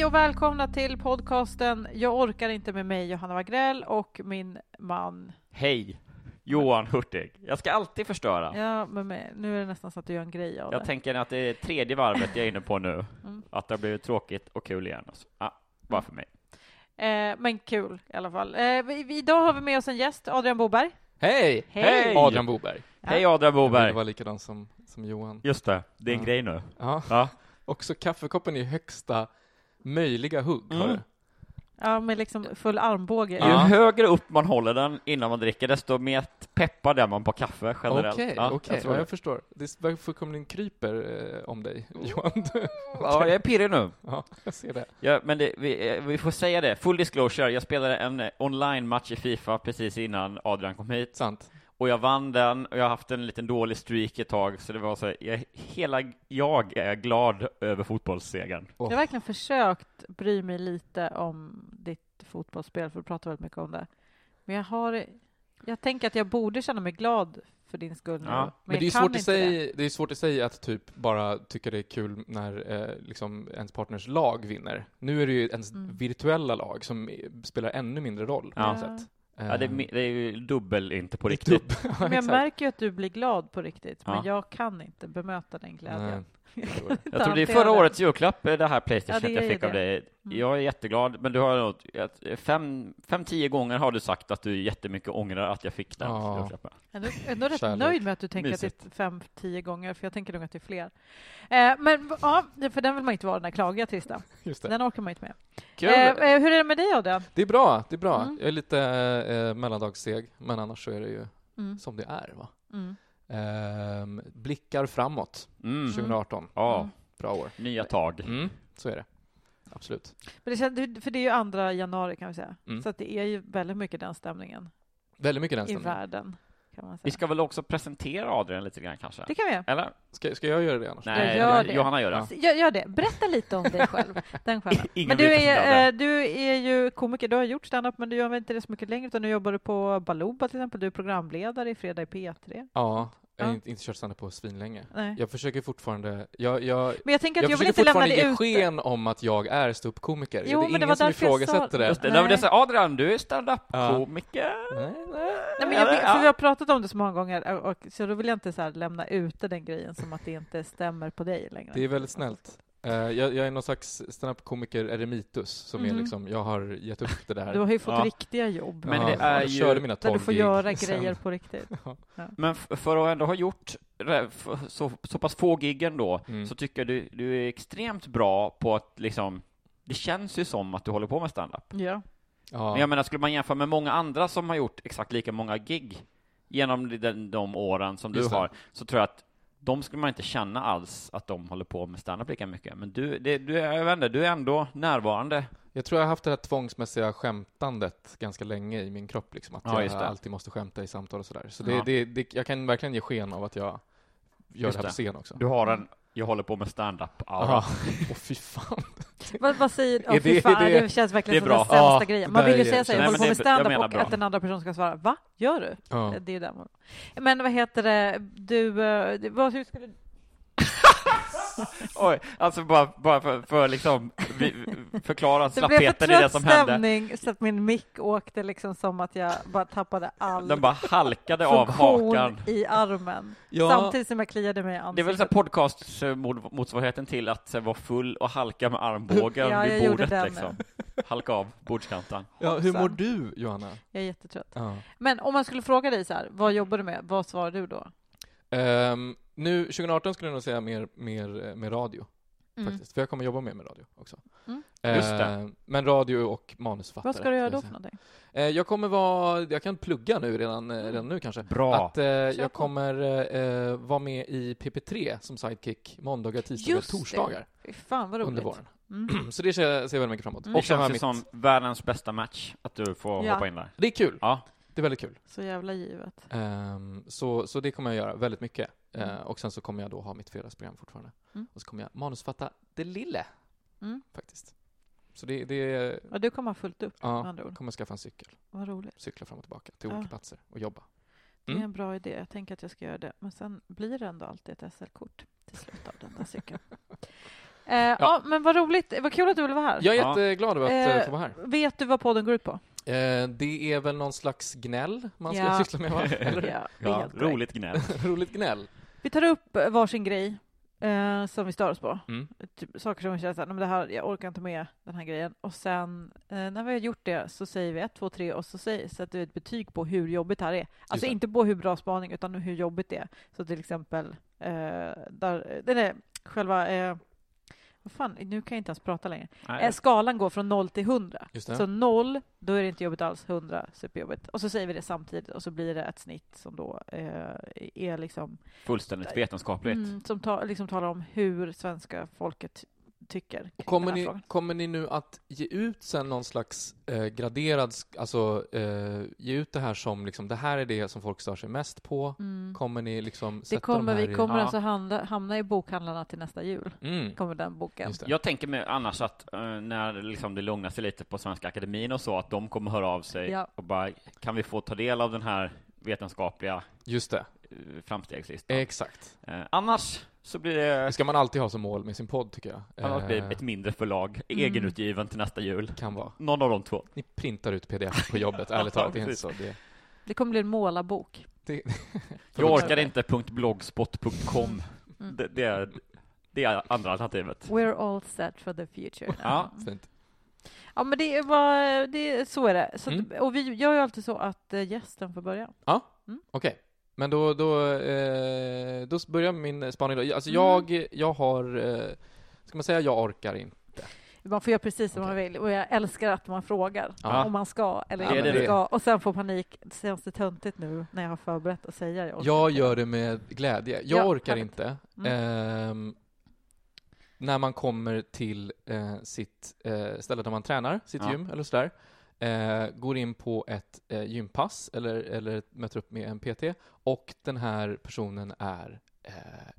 Hej och välkomna till podcasten Jag orkar inte med mig, Johanna Wagrell och min man. Hej, Johan Hurtig. Jag ska alltid förstöra. Ja, men nu är det nästan så att du gör en grej av Jag det. tänker att det är tredje varvet jag är inne på nu. Mm. Att det har blivit tråkigt och kul igen. Ja, bara för mig. Eh, men kul i alla fall. Eh, vi, vi, idag har vi med oss en gäst, Adrian Boberg. Hej! Hej! Adrian Boberg. Hej Adrian Jag Boberg. vara likadan som, som Johan. Just det, det är en Ja. grej nu. Ja. Ja. Också kaffekoppen i högsta möjliga hugg. Mm. Ja, med liksom full armbåge. Ju Ja. högre upp man håller den innan man dricker, desto mer peppad är man på kaffe generellt. Okej, ja, okej. jag Ja, jag förstår. Det är fullkomligen kryper eh, om dig, Johan. Ja, jag är pirrig nu. ja, jag ser det. Ja, men det, vi, eh, vi får säga det. Full disclosure, jag spelade en eh, online-match i Fifa precis innan Adrian kom hit. Sant. Och jag vann den, och jag har haft en liten dålig streak ett tag, så det var så, jag, hela jag är glad över fotbollssegern. Jag har verkligen försökt bry mig lite om ditt fotbollsspel, för du pratar väldigt mycket om det. Men jag har... Jag tänker att jag borde känna mig glad för din skull nu, Ja. men, Men, jag det, är svårt i inte det. sig, det är svårt i sig att typ bara tycka det är kul när eh, liksom ens partners lag vinner. Nu är det ju ens Mm. virtuella lag som spelar ännu mindre roll på Ja. något sätt. Ja, det, är, Eh, det är ju dubbel inte på riktigt. dubb- Ja, Men jag märker ju att du blir glad på riktigt, men Ja. jag kan inte bemöta den glädjen. Nej, Jag Jag tror det är förra årets julklapp, eh, det här Ja, Playstation det jag fick av det. dig. Mm. Jag är jätteglad, men du har nog, att fem, fem, tio gånger har du sagt att du jättemycket ångrar att jag fick den Ja. julklappen. Jag är ändå rätt Kärlek. nöjd med att du tänker att Mysigt. det är fem, tio gånger, för jag tänker nog att det är fler. Eh, men ja, för den vill man inte vara, den där klagiga trista. Den orkar man inte med. Kul! Eh, eh, hur är det med dig, Adrian? Det är bra, det är bra. Mm. Jag är lite eh, mellandagsseg, men annars så är det ju Mm. som det är. Va? Mm. Ehm, blickar framåt, Mm. 2018. Ja, Mm. Bra år. nya tag. Mm, så är det. Absolut. Men det känns, för det är ju andra januari, kan vi säga. Mm. Så att det är ju väldigt mycket den stämningen Väldigt mycket den i stämningen. världen, kan man säga. Vi ska väl också presentera Adrian lite grann kanske? Det kan vi göra. Eller? Ska, ska jag göra det annars? Nej, gör det. Johanna gör det. Ja. Gör, gör det. Berätta lite om dig själv. Den. Ingen Men du är, eh, du är ju komiker, du har gjort standup, men du gör väl inte det så mycket längre, utan nu jobbar du på Baluba till exempel. Du är programledare i Fredag i P3. Ja, jag har Ja. inte, inte kört standup på svinlänge. Nej. Jag försöker fortfarande... Jag, jag, Men jag tänker att jag jag, vill inte lämna ge ute. sken om att jag är ståuppkomiker. Jo, det är men det ingen var som därför jag sa- ifrågasätter det. Just det, Nej. det Adrian, du är stand-up-komiker. Nej, nej. Nej, men jag, för vi har pratat om det så många gånger, och, så då vill jag inte så här lämna ute den grejen som att det inte stämmer på dig längre. Det är väldigt snällt. Eh, jag, jag är någon slags standup-komiker eremitus, som är Mhm. liksom, jag har gett upp det där. Du har ju fått Ja. riktiga jobb. Men Ja, det är jag ju- körde mina där du 12 får göra sen. grejer på riktigt. Men f- för att ändå ha gjort så, så pass få gig ändå, Mm. så tycker jag du, du är extremt bra på att liksom, det känns ju som att du håller på med stand-up. Ja. Ja. Men jag menar, skulle man jämföra med många andra som har gjort exakt lika många gig genom de, de åren som du Just det. har, så tror jag att de skulle man inte känna alls att de håller på med stand-up lika mycket. Men du, det, du, är, jag vet inte, du är ändå närvarande. Jag tror jag har haft det här tvångsmässiga skämtandet ganska länge i min kropp, liksom, att Ja, jag det. alltid måste skämta i samtal och sådär. Så det, Ja. det, det, jag kan verkligen ge sken av att jag gör Just det här på scen också. Du har en, jag håller på med stand-up. Åh fy fan. Vad, vad säger... Åh, fy det- fan, är det- det känns verkligen det som den sämsta Ja, grejen. det Man vill ju säga så jag håller på med det- stand-up och bra. att den andra personen ska svara, va? Gör du? Ja. Det är ju den. Men vad heter det, du, eh, det- vad, hur skulle Oj, alltså bara, bara för, för liksom förklara Det blev för slappheten i det trött som hände. stämning så att min mick åkte liksom som att jag bara tappade all Den bara halkade av hakan. i armen. Ja. Samtidigt som jag kliade mig i Det är väl så ansiktet. podcast eh, motsvarigheten till att här, vara full och halka med armbågen Ja, vid bordet liksom. Halka av bordskanten. Ja, hur mår du, Johanna? Jag är jättetrött. Ja. Men om man skulle fråga dig så här, vad jobbar du med? Vad svarar du då? Ehm, nu, 2018 skulle jag nog säga mer, mer eh, med radio, Mm. faktiskt. För jag kommer jobba mer med radio också. Mm. Just det. Men radio och manusförfattare. Vad ska du göra då jag för någonting? Eh, jag kommer vara, jag kan plugga nu redan, eh, redan nu kanske. Bra. Att eh, jag kommer eh, vara med i PP3 som sidekick måndagar, tisdagar och Just det. torsdagar Fy fan vad roligt. under våren. Mm. Så det ser jag, väldigt mycket fram emot. Mm. Det Och så har jag känns ju mitt- som världens bästa match att du får Ja. hoppa in där. Det är kul. Ja, Det är väldigt kul. Så jävla givet. Ehm, så, så det kommer jag göra väldigt mycket. Eh, Mm. och sen så kommer jag då ha mitt fredagsprogram fortfarande. Mm. Och så kommer jag manusfatta det lille, Mm. faktiskt. Så det, det Ja, du kommer ha fullt upp med ja, andra ord. kommer skaffa en cykel. Vad roligt. Cykla fram och tillbaka till Ja. olika platser och jobba. Det är Mm. en bra idé. Jag tänker att jag ska göra det. Men sen blir det ändå alltid ett SL-kort till slut av den där cykeln. eh, ja. men vad roligt. Vad kul att du ville vara här. Jag är Ja. jätteglad över att Eh, eh, få vara här. Vet du vad podden går ut på? Eh, det är väl någon slags gnäll man ska Ja. syssla med, va? Eller? Ja, ja roligt gnäll. Roligt gnäll. Vi tar upp eh, varsin grej eh, som vi stör oss på. Mm. Typ, saker som vi känner så här, "Nej, men det här, jag orkar inte med den här grejen. Och sen eh, när vi har gjort det så säger vi ett, två, tre och så säger, sätter vi ett betyg på hur jobbigt det här är. Alltså inte på hur bra spaning utan hur jobbigt det är. Så till exempel, eh, där, det är själva, eh, fan, nu kan jag inte ens prata längre. Nej. Skalan går från 0 till 100. Just det. Så 0, då är det inte jobbigt alls, 100, superjobbigt. Och så säger vi det samtidigt och så blir det ett snitt som då eh, är liksom Fullständigt vetenskapligt. Mm, som ta, liksom talar om hur svenska folket tycker kring Och kommer, den här ni, frågan. kommer ni nu att ge ut sen någon slags eh, graderad, alltså eh, ge ut det här som liksom, det här är det som folk stör sig mest på? Mm. Kommer ni liksom Det sätta kommer, de här vi i- kommer Ja. alltså handla, hamna i bokhandlarna till nästa jul. Mm. Kommer den boken. Det. Jag tänker mig annars att eh, när liksom det lugnar sig lite på Svenska Akademin och så, att de kommer höra av sig Ja. och bara, kan vi få ta del av den här vetenskapliga Just det, eh, framstegslistan? exakt. Eh, annars så blir det, Det ska man alltid ha som mål med sin podd, tycker jag. annars blir Eh, det ett mindre förlag, Mm. egenutgiven till nästa jul. kan vara. Någon av de två. Ni printar ut pdf på jobbet, ärligt Ja, talat. Det är inte så. Det, Det kommer bli en målarbok. det, Jag orkar inte .blogspot.com. Mm. Det, det, är, det är andra alternativet. We're all set for the future. Ja. fint. ja men det är, bara, det så är det. Så att, Mm. Och vi gör ju alltid så att eh, gästen får börja. Okej. Men då, då, eh, då börjar min spaning då. Alltså Mm. jag, jag har, eh, ska man säga jag orkar inte? Man får göra precis som Okej. man vill och jag älskar att man frågar Ja. om man ska eller Ja, inte ska och sen får panik. Känns det töntigt nu när jag har förberett att säga jag Jag gör det med glädje. Jag Ja, orkar härligt. inte. Mm. Ehm, när man kommer till eh, sitt eh, ställe där man tränar, sitt Ja. gym eller sådär, eh, går in på ett eh, gympass eller, eller möter upp med en PT och den här personen är eh,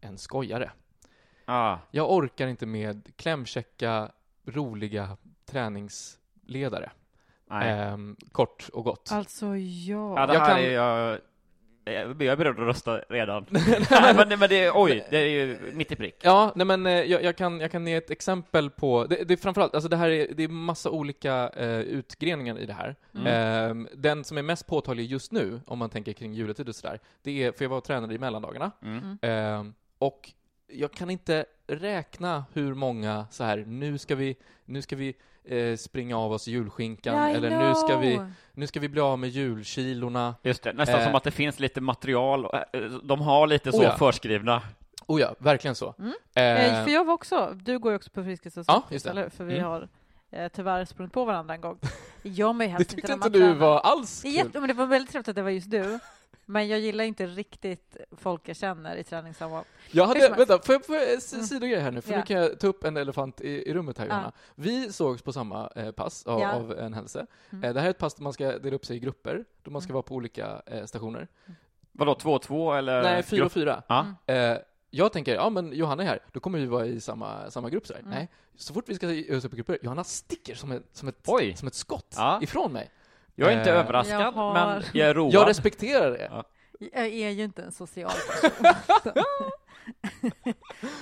en skojare. Ah, Jag orkar inte med klämkäcka, roliga träningsledare. nej. Ehm, kort och gott. Alltså ja. ja, det jag här kan- är jag... Jag är beredd att rösta redan. nej, men, men det är, oj, det är ju mitt i prick. Ja, nej men eh, jag, jag, kan, jag kan ge ett exempel på, det, det är framförallt, alltså det här är, det är massa olika eh, utgreningar i det här. Mm. Ehm, den som är mest påtaglig just nu, om man tänker kring juletid och sådär, det är, för jag var tränare i mellandagarna, Mm. Ehm, och jag kan inte räkna hur många så här, nu ska vi, nu ska vi eh, springa av oss julskinkan, I eller nu ska, vi, nu ska vi bli av med julkilorna. Just det, nästan Eh. som att det finns lite material. eh, De har lite så Oh ja. förskrivna. Oh ja, verkligen så. Mm. Ehm, Eh, för jag var också, du går ju också på Friskis och Ja, just det. eller? För vi Mm. har eh, tyvärr sprungit på varandra en gång. Det gör mig det helst tyckte inte man du var alls kul. jätte, men det var väldigt trevligt att det var just du. Men jag gillar inte riktigt folk jag känner i träningssammanhang. Jag hade, vänta, får jag, får jag Mm. sidogrej här nu? För Ja. nu kan jag ta upp en elefant i, i rummet här. Johanna. Vi sågs på samma eh, pass av, Ja. av en händelse. Mm. Eh, det här är ett pass där man ska dela upp sig i grupper, då man ska Mm. vara på olika eh, stationer. Vadå, två och två eller? Nej, fyra och fyra. Mm. Eh, jag tänker, ja men Johanna är här, då kommer vi vara i samma, samma grupp så Mm. här. Nej, så fort vi ska ösa upp i grupper, Johanna sticker som ett, som ett, Oj. som ett skott Ja. ifrån mig. Jag är inte Eh, överraskad, jag har- men jag är road. Jag respekterar det. Ja. Jag är ju inte en social person. men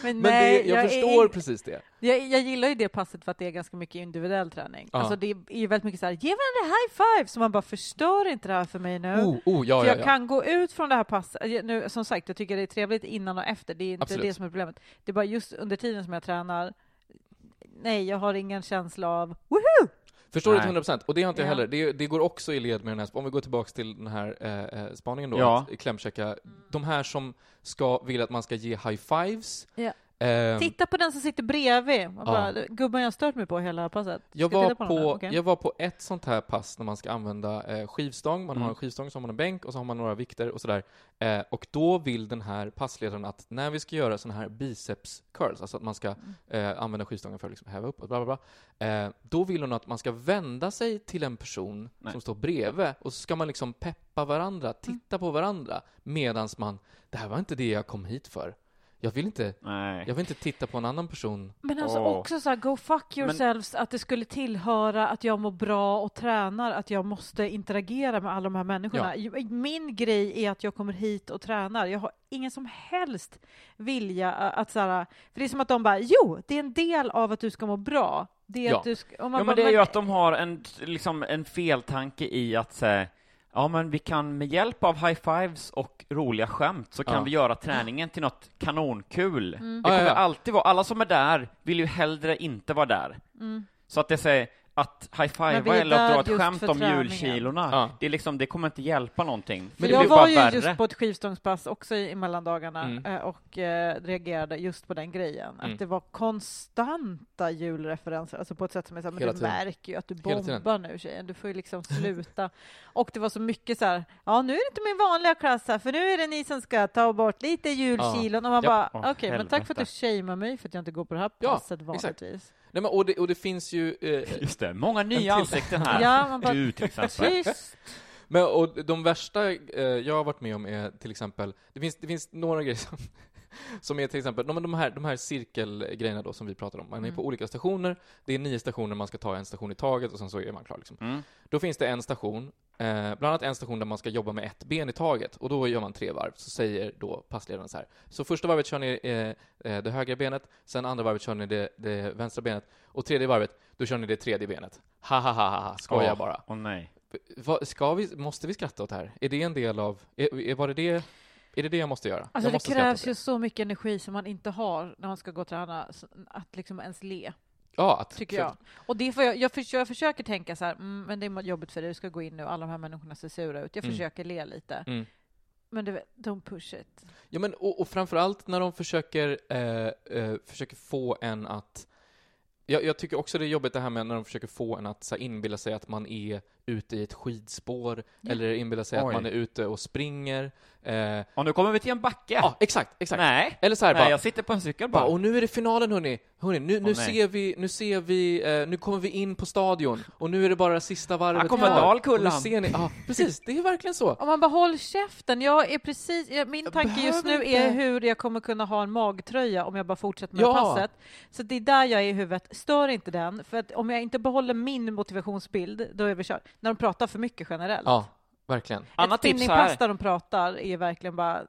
Men nej, det, jag, är förstår in- precis det. Jag, jag gillar ju det passet för att det är ganska mycket individuell träning. Ja. Alltså det är ju väldigt mycket så här, ge varandra high five! Så man bara förstör inte det här för mig nu. Oh, oh, ja, för ja, jag ja. kan gå ut från det här passet, eh, nu, som sagt, jag tycker det är trevligt innan och efter, det är inte Absolut. det som är problemet. Det är bara just under tiden som jag tränar, nej, jag har ingen känsla av woho! Förstår det Nej. till 100%, och det har inte jag Ja. heller. Det, det går också i led med den här, om vi går tillbaka till den här eh, eh, spaningen då, Ja. att klämchecka, de här som ska, vill att man ska ge high ehm, Titta på den som sitter bredvid. Och Ja. bara, Gubben jag stört mig på hela passet. Jag var, på, då? Okej. jag var på ett sånt här pass när man ska använda eh, skivstång. Man Mm. har en skivstång, så har man en bänk och så har man några vikter och sådär. Eh, och då vill den här passledaren att när vi ska göra såna här biceps curls, alltså att man ska eh, använda skivstången för att liksom häva upp och bla bla bla. Eh, då vill hon att man ska vända sig till en person Nej. som står bredvid och så ska man liksom peppa varandra, titta på varandra medans man, det här var inte det jag kom hit för. Jag vill inte, Nej. jag vill inte titta på en annan person. Men alltså Åh. också så här, go fuck yourselves, att det skulle tillhöra att jag mår bra och tränar, att jag måste interagera med alla de här människorna. Min grej är att jag kommer hit och tränar. Jag har ingen som helst vilja att så här, för det är som att de bara, jo, det är en del av att du ska må bra. Det är Ja. att du ska, man Ja, bara, men det är ju att de har en, liksom, en feltanke i att säga Ja, men vi kan med hjälp av high fives och roliga skämt så kan Ja. vi göra träningen till något kanonkul. Mm. Det kommer ja, ja. alltid vara, alla som är där vill ju hellre inte vara där. Mm. Så att det säger att high Men vi five är eller att dra ett skämt om julkilorna, Ja. det, är liksom, det kommer inte hjälpa någonting. Det jag var ju värre. just på ett skivstångspass också i, i mellandagarna Mm. eh, och eh, reagerade just på den grejen. Mm. Att det var konstanta julreferenser, alltså på ett sätt som är så här, men Hela du tiden. märker ju att du bombar nu tjejen, du får ju liksom sluta. och det var så mycket så här, ja nu är det inte min vanliga klass här, för nu är det ni som ska ta bort lite julkilon. Och man Ja. bara, okej, men tack för att du shamear mig för att jag inte går på det här Ja, passet exakt. Nej, men, och, det, och det finns ju... Eh, Just det, många nya ansikten här. Ja, man bara, Du till exempel. tyst! Men och de värsta eh, jag har varit med om är till exempel, det finns, det finns några grejer som, som är till exempel, de, här, de här cirkelgrejerna då som vi pratar om, man är Mm. på olika stationer, det är nio stationer, man ska ta en station i taget och sen så är man klar liksom. Mm. Då finns det en station, eh, bland annat en station där man ska jobba med ett ben i taget och då gör man tre varv, så säger då passledaren så här. Så första varvet kör ni eh, eh, det högra benet, sen andra varvet kör ni det, det vänstra benet och tredje varvet, då kör ni det tredje benet. Ha ha ha ha, skoja Åh, bara. Åh nej. Ska vi, måste vi skratta åt det här? Är det en del av, är, är, var det det, är det det jag måste göra? Alltså det måste skratta krävs ju det. så mycket energi som man inte har när man ska gå och träna, att liksom ens le. Ja, att, tycker jag. Och det får jag, jag, försöker, jag försöker tänka så här, mm, men det är jobbigt för dig, du ska gå in nu, alla de här människorna ser sura ut. Jag Mm. försöker le lite. Mm. Men du vet, don't push it. Ja, men och, och framförallt när de försöker, eh, eh, försöker få en att jag, jag tycker också det är jobbigt det här med när de försöker få en att så här, inbilla sig att man är ute i ett skidspår, Ja. eller inbilla sig Oj. att man är ute och springer. Eh, Och nu kommer vi till en backe. ja, exakt, exakt. Nej. Eller så här Nej, bara, jag sitter på en cykel bara, bara. och nu är det finalen hörni, hörni nu, nu ser vi, nu ser vi, eh, nu kommer vi in på stadion, och nu är det bara sista varvet Här kommer kvar. Dalkullan. Ser ni, ja, precis, det är verkligen så. Om man bara håll käften. Jag är precis, jag, min Jag tanke just nu är inte. hur jag kommer kunna ha en magtröja om jag bara fortsätter med Ja. passet. Så det är där jag är i huvudet. Stör inte den, för att om jag inte behåller min motivationsbild, då är vi kört. När de pratar för mycket generellt. Ja, verkligen. Annat Ett tips spinningpass här. där de pratar är verkligen bara,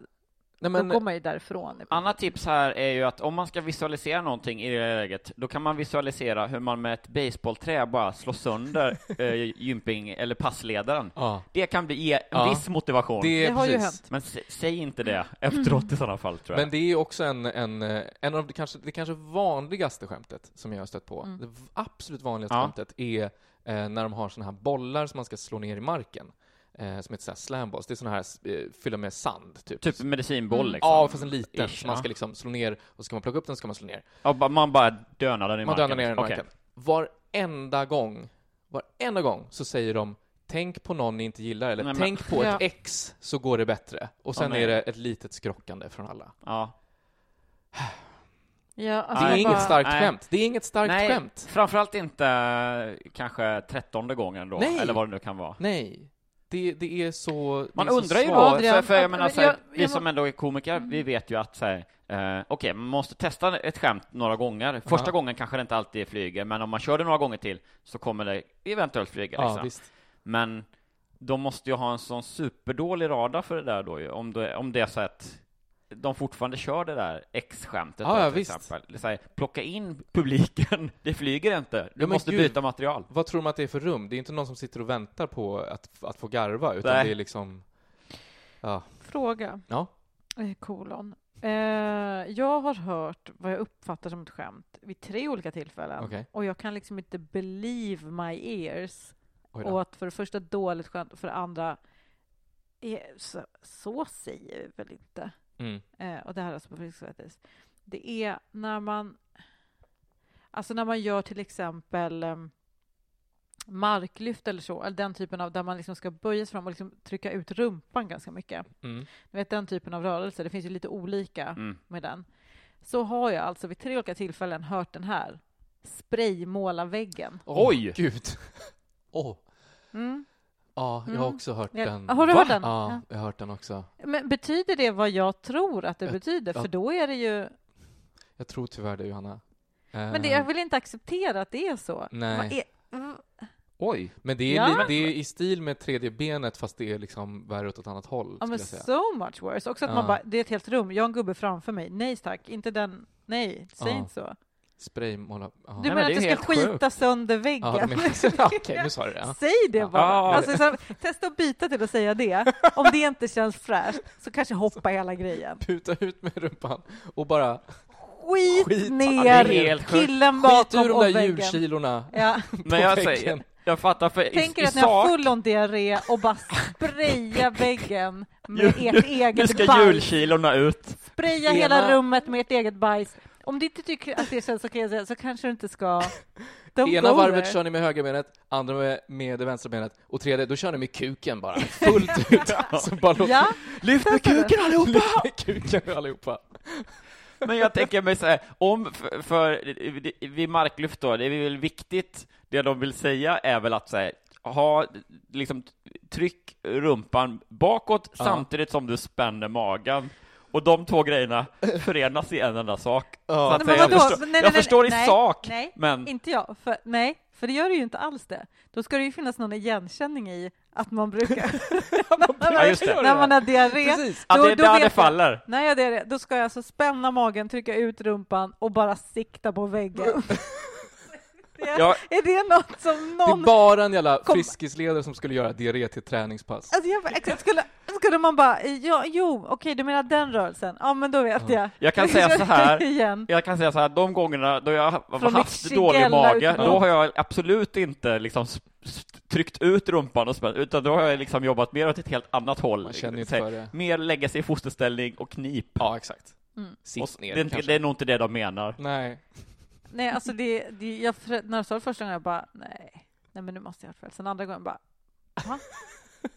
Nej, då men, går man ju därifrån. Annat tips här är ju att om man ska visualisera någonting i det läget, då kan man visualisera hur man med ett baseballträ bara slår sönder eh, gymping eller passledaren. ja, Det kan bli ge en Ja. viss motivation. det är Det har ju precis. hänt. Men sä- säg inte det efteråt i sådana fall, tror jag. Men det är också en, en, eh, en av det kanske, det kanske vanligaste skämtet som jag har stött på. Mm. Det absolut vanligaste Ja. skämtet är eh, när de har såna här bollar som man ska slå ner i marken. Eh, som heter så här slamballs. Det är såna här eh, fyllda med sand, typ. Typ medicinboll Mm. liksom. Ja, fast en liten. Ish, man ja. ska liksom slå ner, och ska man plocka upp den, ska man slå ner. Ja, ba- man bara dönar den i Man marken. dönar ner den i Okej. marken. Varenda gång, varenda gång så säger de Tänk på någon ni inte gillar, eller Nej, men- tänk på Ja. ett ex, så går det bättre. Och sen nej. är det ett litet skrockande från alla. Ja. Ja, Det alltså är Nej, inget bara- starkt nej. skämt. Det är inget starkt Nej, skämt. framförallt inte eh, kanske trettonde gången då, Nej. eller vad det nu kan vara. Nej. Det, det är så... Man är så undrar ju då. Adrian, för, för jag att- menar, jag- så här, jag- vi jag som ändå är komiker, vi vet ju att så här, eh, okej, man måste testa ett skämt några gånger. Första gången kanske det inte alltid flyger, men om man kör det några gånger till så kommer det eventuellt flyga. Ja, liksom. visst. Men de måste ju ha en sån superdålig radar för det där då ju, om det, om det är så att de fortfarande kör det där X-skämtet då, ja, till visst. exempel. Så här, plocka in publiken, det flyger inte. Du Ja, måste gud. byta material. Vad tror de att det är för rum? Det är inte någon som sitter och väntar på att, att få garva, utan Nej. det är liksom... Ja. Fråga. Ja. Eh, kolon. Eh, jag har hört vad jag uppfattar som ett skämt vid tre olika tillfällen. Okej. Och jag kan liksom inte believe my ears. Och att för det första dåligt skämt och för det andra är, så, så säger vi väl inte. Mm. Eh, och det här är alltså på Friskvetis. Det är när man alltså när man gör till exempel um, marklyft eller så, eller den typen av där man liksom ska böja sig fram och liksom trycka ut rumpan ganska mycket. Mm. Du vet den typen av rörelser, det finns ju lite olika Mm. med den. Så har jag alltså vid tre olika tillfällen hört den här. Spraymåla väggen. Oj! Gud! Åh! Mm. Ja, jag har Mm. också hört den. har du Va? hört den? Ja, jag har hört den också. Men betyder det vad jag tror att det Jag- betyder? ja. För då är det ju... Jag tror tyvärr det, Johanna. Men det, jag vill inte acceptera att det är så. Nej. Oj! Men det är, Ja. li- det är i stil med tredje benet, fast det är liksom värre åt ett annat håll, Ja, men so much worse. Också att Ja. man bara, det är ett helt rum, jag har en gubbe framför mig. Nej tack, inte den. Nej, säg Ja. inte så. Spraymåla... Du men menar det att är du ska skita sjukt. sönder Ja, väggen? men, ja, okej, nu sa du det. Ja. Säg det bara. Ja. Alltså, så, testa att byta till att säga det. Om det inte känns fräscht så kanske hoppa hela grejen. Puta ut med rumpan och bara Skit, Skit. ner helt killen skit bakom ur de där väggen. hjulkilorna Ja. Men jag väggen. säger, jag fattar för Tänk er att ni har full on diarré och bara spraya väggen med ert nu eget ska bajs. julkilorna ut. Spraya hela rummet med ert eget bajs. Om du inte tycker att det känns okej så kanske du inte ska... Don't Ena varvet there. kör ni med högra benet, andra med, med det vänstra benet och tredje, då kör ni med kuken bara, fullt ut. Så bara låt, Ja, Lyft med kuken allihopa! lyft med kuken allihopa. Men jag tänker mig så här, om för, för vid marklyft då, det är väl viktigt, det de vill säga är väl att så här, ha, liksom, tryck rumpan bakåt Ja. samtidigt som du spänner magen. Och de två grejerna förenas i en enda sak. Ja. Så men jag förstår, Nej, nej, jag nej, förstår i nej, sak, nej, men inte jag. För, nej, för det gör det ju inte alls det. Då ska det ju finnas någon igenkänning i att man brukar... Ja, just det. När man har diarré. Precis. ja, det är då där det jag. faller. När jag har diarré, då ska jag alltså spänna magen, trycka ut rumpan och bara sikta på väggen. det, Ja. Är det något som Det är någon... bara en jävla Kom- friskisledare som skulle göra diarré till träningspass. Alltså jag, exakt, skulle, skulle man bara, ja, jo, okej, du menar den rörelsen? Ja, men då vet jag. Jag kan säga så här, Igen. Jag kan säga så här, de gångerna då jag har haft dålig mage, då har jag absolut inte liksom tryckt ut rumpan och spänt, utan då har jag liksom jobbat mer åt ett helt annat håll. Man känner inte för det. Mer lägga sig i fosterställning och knip. Ja, exakt. Mm. Sitt ner det, kanske. det är nog inte det de menar. Nej. Nej, alltså det, det jag, när jag sa det första gången, jag bara, nej, nej men nu måste jag ha fel. Sen andra gången bara?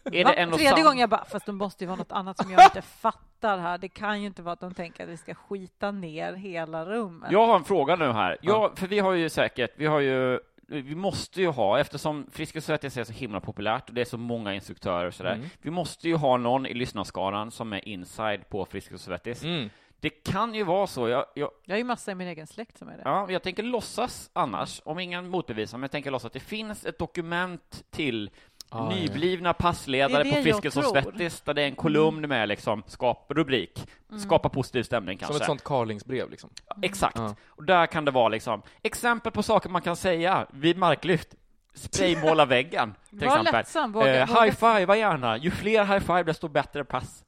Är det en och Tredje gången jag bara, fast det måste ju vara något annat som jag inte fattar här. Det kan ju inte vara att de tänker att vi ska skita ner hela rummet. Jag har en fråga nu här. Ja. Ja, för vi har ju säkert, vi har ju vi måste ju ha, eftersom Friskis och Svettis är så himla populärt och det är så många instruktörer och sådär, Mm. vi måste ju ha någon i lyssnarskaran som är inside på Friskis och Svettis. Mm. Det kan ju vara så, jag, jag, Jag har ju massa i min egen släkt som är det. Ja, jag tänker låtsas annars, om ingen motbevisar, men jag tänker låtsas att det finns ett dokument till Ah, nyblivna passledare Det är det på jag Friskis och tror. Svettis, där det är en kolumn med liksom, skap, rubrik, Mm. skapa positiv stämning Som kanske. ett sånt Carlingsbrev liksom. Ja, Exakt. Ja. Och där kan det vara liksom, exempel på saker man kan säga vid marklyft. Spraymåla väggen, till Var exempel. lättsam, våga, Eh, våga. high five gärna, ju fler high five desto bättre pass.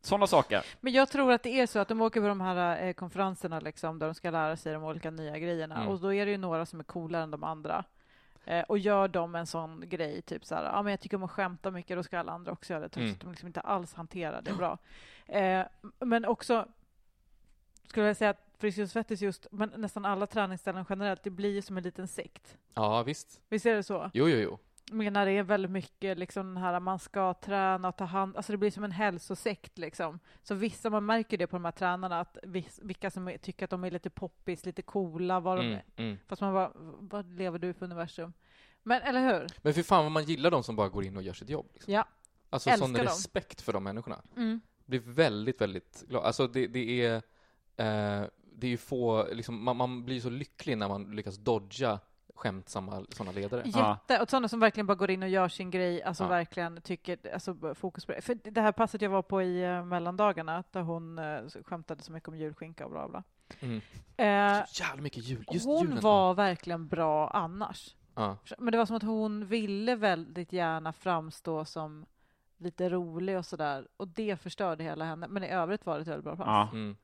Sådana saker. Men jag tror att det är så att de åker på de här eh, konferenserna liksom, där de ska lära sig de olika nya grejerna. Mm. Och då är det ju några som är coolare än de andra. Eh, och gör de en sån grej, typ så här, ja men jag tycker om att skämta mycket, då ska alla andra också göra det, trots Mm. att de liksom inte alls hanterar det bra. Eh, men också, skulle jag säga att Friskis Svettis just, men nästan alla träningsställen generellt, det blir ju som en liten sekt. Ja, visst. Visst är det så? Jo, jo, jo. Men när det är väldigt mycket liksom den här man ska träna och ta hand, alltså det blir som en hälsosekt liksom. Så vissa, man märker det på de här tränarna, att viss, vilka som är, tycker att de är lite poppis, lite coola, vad de Mm, är. mm. Fast man bara, vad lever du för universum? Men eller hur? Men för fan vad man gillar de som bara går in och gör sitt jobb. Liksom. Ja. Alltså Älskar sån dem. respekt för de människorna. Mm. Blir väldigt, väldigt glad. Alltså det, det är, eh, det är ju få, liksom, man, man blir så lycklig när man lyckas dodga skämtsamma sådana ledare. Jätte, och sådana som verkligen bara går in och gör sin grej, alltså Ja. verkligen tycker, alltså fokus på det. För det här passet jag var på i uh, mellandagarna, där hon uh, skämtade så mycket om julskinka och bla bla. Mm. Eh, Så jävla mycket jul. Just hon julen. var verkligen bra annars. Ja. Men det var som att hon ville väldigt gärna framstå som lite rolig och sådär. Och det förstörde hela henne. Men i övrigt var det ett väldigt bra pass. Ja. Mm.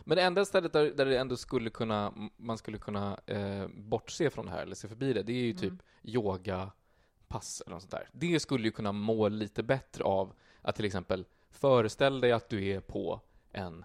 Men det enda stället där, där det ändå skulle kunna, man skulle kunna eh, bortse från det här eller se förbi det, det är ju typ Mm. yogapass eller något sånt där. Det skulle ju kunna må lite bättre av att till exempel föreställ dig att du är på en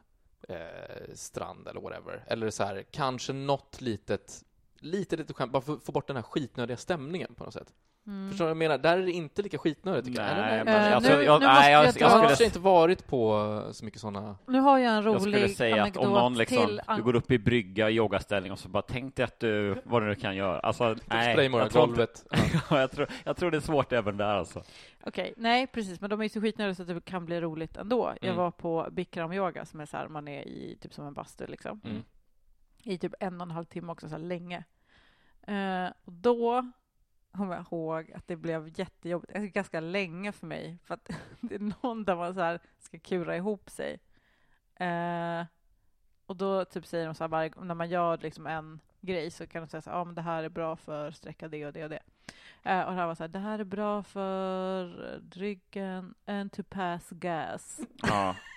eh, strand eller whatever. Eller så här, kanske något litet, lite litet skämt, bara för att få bort den här skitnödiga stämningen på något sätt. Mm. Förstår du vad jag menar? Där är det inte lika skitnödigt tycker jag. Nej, men Eh, jag nu- jag, nu nej, jag, jag jag, Jag skulle inte varit på så mycket sådana Nu har jag en rolig Jag skulle säga att om någon liksom, till... du går upp i brygga, yogaställning och så bara tänk dig att du, vad du nu kan göra. Alltså, nej, spraymåla jag tror, inte, jag, tror, jag tror det är svårt även där alltså. Okej, nej precis, men de är ju så skitnödiga så att det kan bli roligt ändå. Jag Mm. var på Bikram-yoga som är så här, man är i typ som en bastu liksom. Mm. I typ en och en halv timme också, så här länge. Eh, och då kommer jag ihåg att det blev jättejobbigt, alltså ganska länge för mig, för att det är någon där man så här ska kura ihop sig. Eh, och då typ säger de så här, varje, när man gör liksom en grej så kan de säga så här, ja men det här är bra för sträcka det och det och det. Eh, och det här var så här, det här är bra för ryggen and to pass gas. Ja.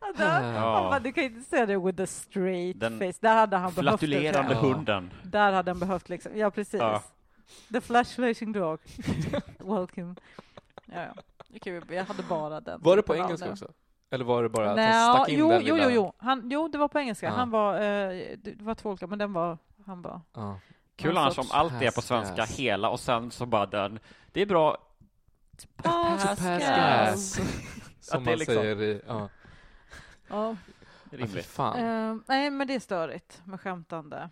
Och då, han Ja. bara, du kan ju inte säga det with a straight Den face. Där hade han behövt det. Flatulerande Ja. hunden. Där hade han behövt liksom, ja precis. Ja. The flash flashing dog. Welcome. Ja, ja. Okej, jag hade bara den. Var det på engelska det. också? Eller var det bara att Nej, han stack in jo, den jo, jo, jo. Han, jo, det var på engelska. Ja. Han var, eh, det var två olika, men den var, han var... Ja. Kul annars om allt är på pass svenska gas. hela och sen så bara den. Det är bra. Pass, Pass gas. Som det man liksom- säger i... Ja. Ja. Rimligt. fan. Eh, nej, men det är störigt med skämtande.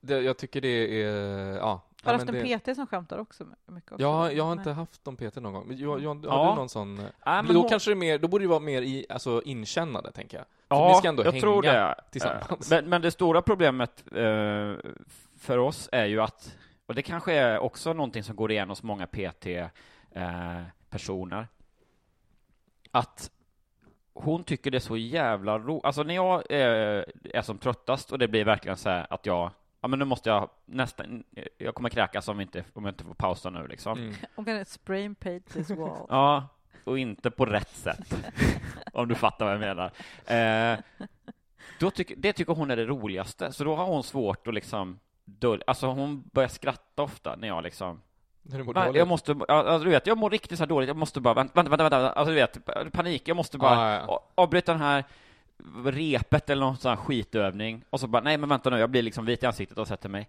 Det, jag tycker det är... Ja. Har du haft en det, PT som skämtar också mycket? Också? Ja, jag har Nej. inte haft någon PT någon gång. Men jag, jag, har Ja. du någon sån? eh, Nej, men då hon- kanske det är mer, då borde det vara mer i, alltså inkännande, tänker jag. För Ja, ni ska ändå jag hänga tror det. tillsammans. Eh, Men, men det stora problemet eh, för oss är ju att, och det kanske är också någonting som går igen hos många PT-personer, att hon tycker det är så jävla roligt. Alltså när jag eh, är som tröttast och det blir verkligen så här att jag, ja men nu måste jag nästan, jag kommer kräkas om, inte, om jag inte får pausa nu liksom. Mm. I'm gonna spray paint this wall. Ja, och inte på rätt sätt. om du fattar vad jag menar. Eh, då tycker, det tycker hon är det roligaste, så då har hon svårt att liksom dölja, alltså hon börjar skratta ofta när jag liksom När du mår dåligt. jag måste, alltså, du vet, jag mår riktigt så här dåligt, jag måste bara, vänta, vänta, vänta, vänta, alltså du vet, panik, jag måste bara Ja, ja, ja. avbryta den här repet eller någon sån här skitövning, och så bara, nej men vänta nu, jag blir liksom vit i ansiktet och sätter mig.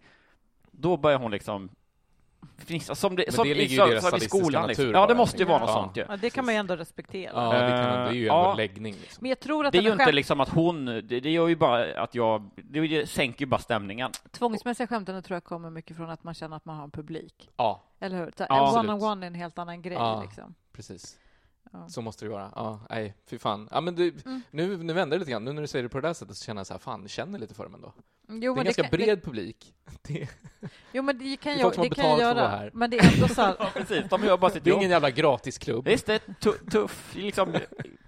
Då börjar hon liksom fnissa, som det, som, det i, ligger ju i som, deras som i skolan liksom. Ja, det måste ju vara något Ja. sånt ju. Ja, det kan man ju ändå respektera. Ja, det, kan, det är ju ändå Ja. läggning liksom. Men jag tror att Det är ju inte skämt, liksom att hon, det, det gör ju bara att jag, det, det sänker ju bara stämningen. tvångsmässiga skämten tror jag kommer mycket från att man känner att man har en publik. Ja, Eller hur? Ja. one-on-one är en helt annan grej. Ja. Liksom. precis. Ja. Så måste det vara. Ja, nej, fy fan. Ja, men du, Mm. nu, nu vänder det lite grann. Nu när du säger det på det där sättet så känner jag så här, fan, jag känner lite för dem ändå. Jo, det är en ganska kan, bred publik. Det, Det, jo, men det kan Det är jag, folk som har det kan jag göra. här. Men det är ändå så här, Ja, precis. De gör bara sitt det är jobb. ingen jävla gratisklubb. Visst, det är tu- tuff, liksom,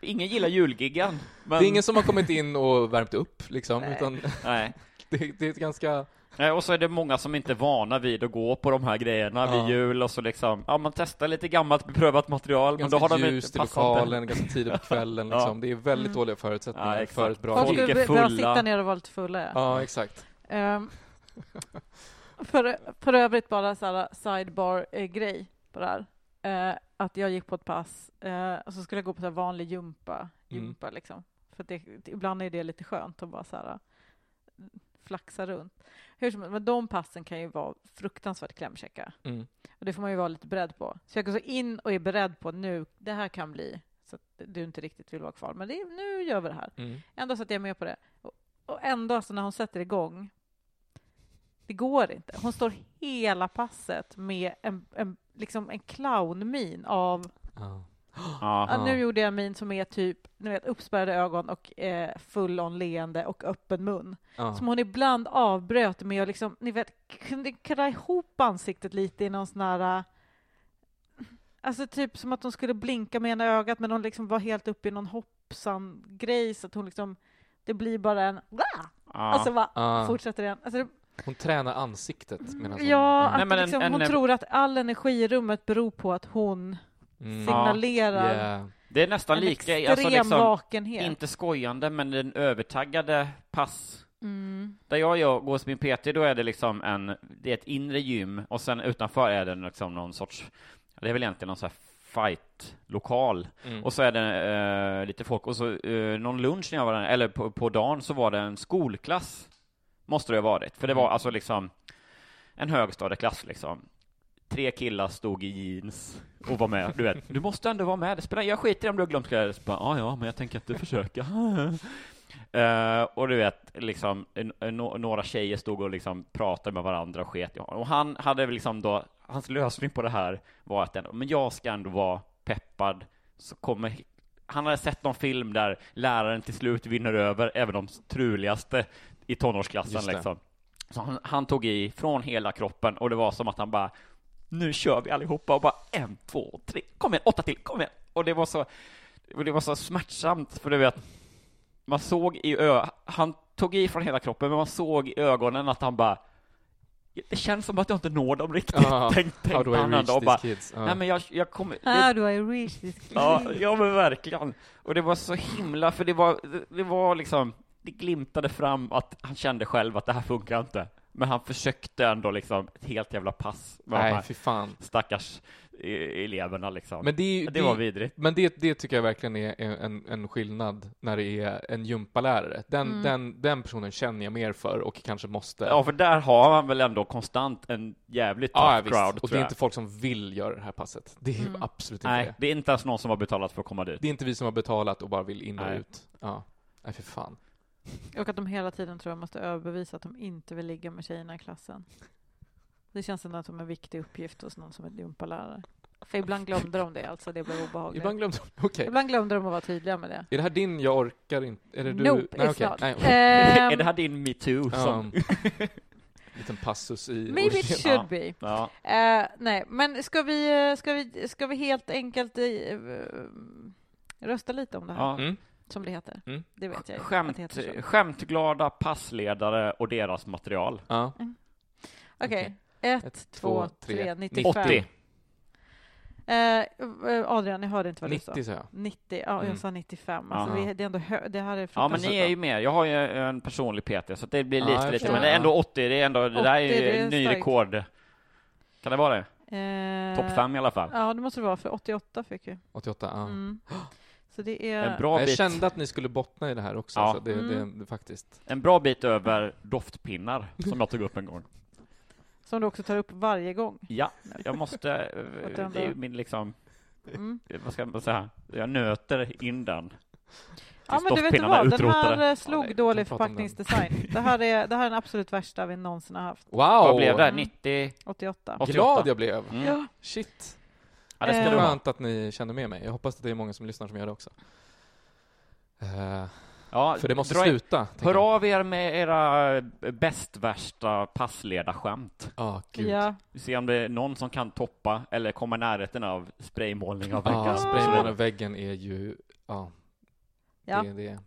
ingen gillar julgiggan. Men, Det är ingen som har kommit in och värmt upp, liksom, Nej. utan Nej. det, det är ett ganska... Nej, och så är det många som inte är vana vid att gå på de här grejerna Ja. vid jul och så liksom, ja man testar lite gammalt beprövat material, men Ganska då har de ljust inte i passat lokalen, ganska tidigt på kvällen, Ja. liksom. Det är väldigt Mm. dåliga förutsättningar Ja, för ett bra folk Folk är fulla. sitta ner och vara lite fulla. Ja. Ja, exakt. Ehm, för, för övrigt bara så här sidebar-grej på det här. Eh, att jag gick på ett pass eh, och så skulle jag gå på så här vanlig gympa, Mm. gympa liksom. För det, ibland är det lite skönt att bara så här flaxa runt. Hur som men de passen kan ju vara fruktansvärt klämkäcka. Mm. Och det får man ju vara lite beredd på. Så jag går så in och är beredd på nu, det här kan bli så att du inte riktigt vill vara kvar. Men det, är- nu gör vi det här. Mm. Ändå satt jag med på det. Och, och ändå, alltså, när hon sätter igång, Det går inte. Hon står hela passet med en, en, liksom en clownmin av... Ja. Ja. Nu gjorde jag en min som är typ ni vet, uppspärrade ögon och eh, full-on leende och öppen mun. Ja. Som hon ibland avbröt med att liksom, ni vet, kunde kra ihop ansiktet lite i någon sån här... eh, Alltså typ som att hon skulle blinka med ena ögat men hon liksom var helt uppe i någon hoppsan-grej så att hon liksom... Det blir bara en... Ja. Alltså va, Ja. fortsätter igen. Alltså, det, Hon tränar ansiktet medan hon... ja, Mm. att Nej, men en- liksom, en- hon tror att all energi i rummet beror på att hon Mm. signalerar Yeah. Det är nästan en lika, extrem alltså liksom, vakenhet. inte skojande, men den övertaggade pass Mm. Där jag gör- går hos min PT, då är det liksom en, det är ett inre gym och sen utanför är det liksom någon sorts, det är väl egentligen någon sån här fight-lokal. Mm. Och så är det eh, lite folk, och så eh, någon lunch när jag var där, eller på, på dagen så var det en skolklass, måste det ha varit, för det var Mm. alltså liksom en högstadieklass liksom. Tre killar stod i jeans och var med, du vet, du måste ändå vara med, det spelar, jag skiter i om du har glömt kläder, Så bara, ja ja, men jag tänker inte försöka. Eh, och du vet, liksom, några tjejer stod och liksom pratade med varandra och sket i honom. Och han hade liksom då, hans lösning på det här var att ändå, men jag ska ändå vara peppad, så kommer han hade sett någon film där läraren till slut vinner över även de truligaste i tonårsklassen liksom. Så han, han tog i från hela kroppen och det var som att han bara nu kör vi allihopa och bara en, två, tre, kom igen, åtta till, kom igen. Och det var så, det var så smärtsamt för du vet, man såg i ö, han tog i från hela kroppen men man såg i ögonen att han bara det känns som att jag inte når dem riktigt, Ja, tänkte How do I han reach ändå och bara, kids? Ja. nej men jag, jag kommer, How det, do I reach this ja, kid? ja men verkligen. Och det var så himla, för det var, det, det var liksom, det glimtade fram att han kände själv att det här funkar inte. Men han försökte ändå liksom ett helt jävla pass med de Nej, här fy fan. stackars eh, eleverna liksom. Men det, är ju- det var vidrigt. Men det, det tycker jag verkligen är en, en skillnad när det är en gympalärare. Den, Mm. den, den personen känner jag mer för och kanske måste. Ja, för där har han väl ändå konstant en jävligt tough Ja, ja, visst. crowd, Och tror det är jag. inte folk som vill göra det här passet. Det är ju Mm. absolut inte Nej, det. det är inte ens någon som har betalat för att komma dit. Det är inte vi som har betalat och bara vill in och Nej. ut. Ja. Nej, för fan. Och att de hela tiden tror jag måste överbevisa att de inte vill ligga med tjejerna i klassen. Det känns ändå som en viktig uppgift hos någon som är gympalärare. För ibland glömde de det, alltså det blev obehagligt. Ibland glömde Okej. Ibland glömde de att vara tydliga med det. Är det här din jag orkar inte? Är det du? Nope, Nej, not. Nej, Ehm, är det här din metoo? Som... Ja. liten passus i... Maybe it should be. Ja. Eh, nej, men ska vi, ska vi, ska vi helt enkelt eh, rösta lite om det här, Ja. Mm. Som det heter? Mm. Det vet jag ju Skämt, det heter så. skämtglada passledare och deras material. Ja. Okej, ett, Ett, två, två, tre, tre, 95. 80. Eh, eh, Adrian, jag hörde inte vad du 90 sa jag. sa. 90, ja, Mm. jag sa 95. Alltså, vi, det är ändå hö- det här är Ja, men ni är ju med. Jag har ju en personlig PT, så det blir lite jag för lite. Men det är ändå 80, det är ändå, det där är 80, ju är ny starkt. rekord. Kan det vara det? Eh, Topp fem i alla fall. Ja, det måste det vara, för 88 fick vi. 88, ja. Mm. Så det är... En bra Jag bit, kände att ni skulle bottna i det här också, Ja. så det, Mm. det, det faktiskt. en bra bit över doftpinnar, som jag tog upp en gång. Som du också tar upp varje gång. Ja, jag måste, eh, det är min liksom, Mm. vad ska man säga, jag nöter in den. Ja, men du vet vad? Den utrotade. här eh, slog Ja, dålig den. förpackningsdesign. Det här, är, det här är den absolut värsta vi någonsin har haft. Wow! Vad blev det? Mm. 90? 88. 88. Glad jag blev. Mm. Ja. Shit. Ja, det ska Eh. Skönt att ni känner med mig. Jag hoppas att det är många som lyssnar som gör det också. Eh, Ja, för det måste dra sluta. Hör jag. av er med era bäst värsta passledarskämt. Ja, gud. Ja. Vi ser om det är någon som kan toppa eller komma i närheten av spraymålning av Ja, väggar. spraymåla väggen är ju... Ja, Ja. det är det.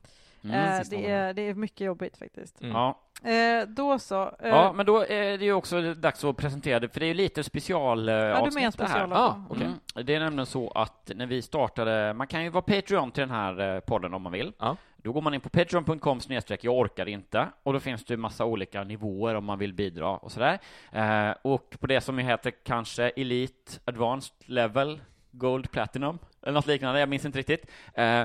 Mm. Eh, det, är, det är mycket jobbigt faktiskt. Mm. Ja. Eh, då så. Eh, ja, men då är det ju också dags att presentera det, för det är ju lite special eh, ja, du är avsnitt med en det här. special. Ah, okej. Mm. Det är nämligen så att när vi startade, man kan ju vara Patreon till den här eh, podden om man vill. Ja. Då går man in på patreon.com snedstreck jag orkar inte och då finns det massa olika nivåer om man vill bidra och sådär. Eh, och på det som heter kanske Elite, Advanced Level, Gold, Platinum eller något liknande, jag minns inte riktigt. Eh,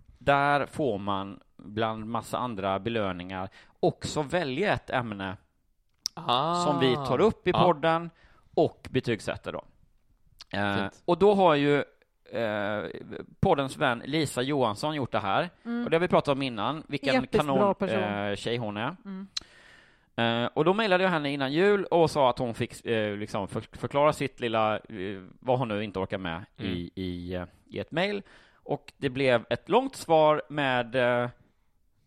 Där får man bland massa andra belöningar också välja ett ämne Ah. som vi tar upp i podden och betygsätter då. Eh, och då har ju eh, poddens vän Lisa Johansson gjort det här. Och det har vi pratat om innan, vilken Episkt bra kanon person. eh, hon är. Mm. Eh, och då mejlade jag henne innan jul och sa att hon fick eh, liksom för, förklara sitt lilla, eh, vad hon nu inte orkar med Mm. i, i, i ett mejl. Och det blev ett långt svar med, eh,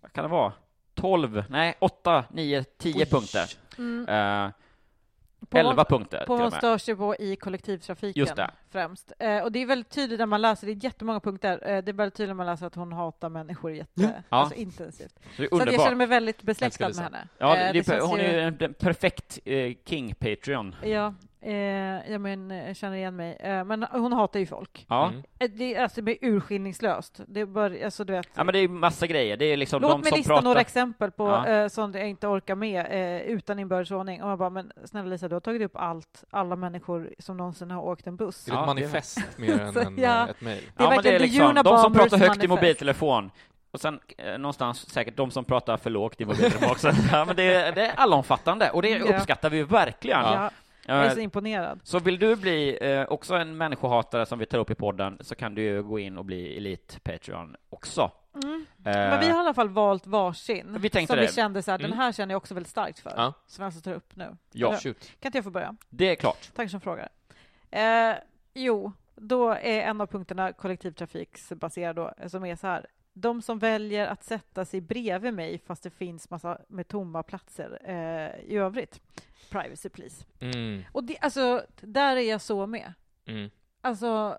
vad kan det vara, 12, nej 8, 9, 10 Oj. punkter. Mm. Eh, På 11 punkter På vad hon stör sig på i kollektivtrafiken Just det. främst. Eh, och det är väldigt tydligt när man läser, det är jättemånga punkter, eh, det är väldigt tydligt när man läser att hon hatar människor jätte, Ja. alltså intensivt. Så det är Så jag känner mig väldigt besläktad med henne. Ja, Eh, det känns hon ju- är ju en, perfekt eh, King Patreon. Ja, eh, jag, men, jag känner igen mig. Eh, men hon hatar ju folk. Ja. Mm. Eh, Det är alltså det är urskillningslöst. Det bör, alltså, du vet, ja, men det är massa grejer. Det är liksom Låt de mig som lista pratar... några exempel på Ja. eh, sånt jag inte orkar med eh, utan inbördes ordning. Och man bara, men snälla Lisa, du har tagit upp allt, alla människor som någonsin har åkt en buss. Det är ett Ja, manifest mer än en, ja. eh, ett mejl. Det är ja, men det är liksom, de som pratar högt i manifest. mobiltelefon. Och sen eh, någonstans säkert de som pratar för lågt i mobiltelefon också. ja, men det, är- det är allomfattande och det Ja. uppskattar vi verkligen. Ja, jag är så imponerad. Så vill du bli eh, också en människohatare som vi tar upp i podden så kan du ju gå in och bli Elit Patreon också. Mm. Eh, Men vi har i alla fall valt varsin. Vi tänkte som det. vi kände så här, den Mm. här känner jag också väldigt starkt för. Ja. Som jag alltså tar upp nu. Ja. Kan inte jag få börja? det är klart. Tack som frågar. Eh, jo, då är en av punkterna kollektivtrafiksbaserad då, som är så här. De som väljer att sätta sig bredvid mig fast det finns massa med tomma platser eh, i övrigt. Privacy please. Mm. Och det, alltså, där är jag så med. Mm. Alltså,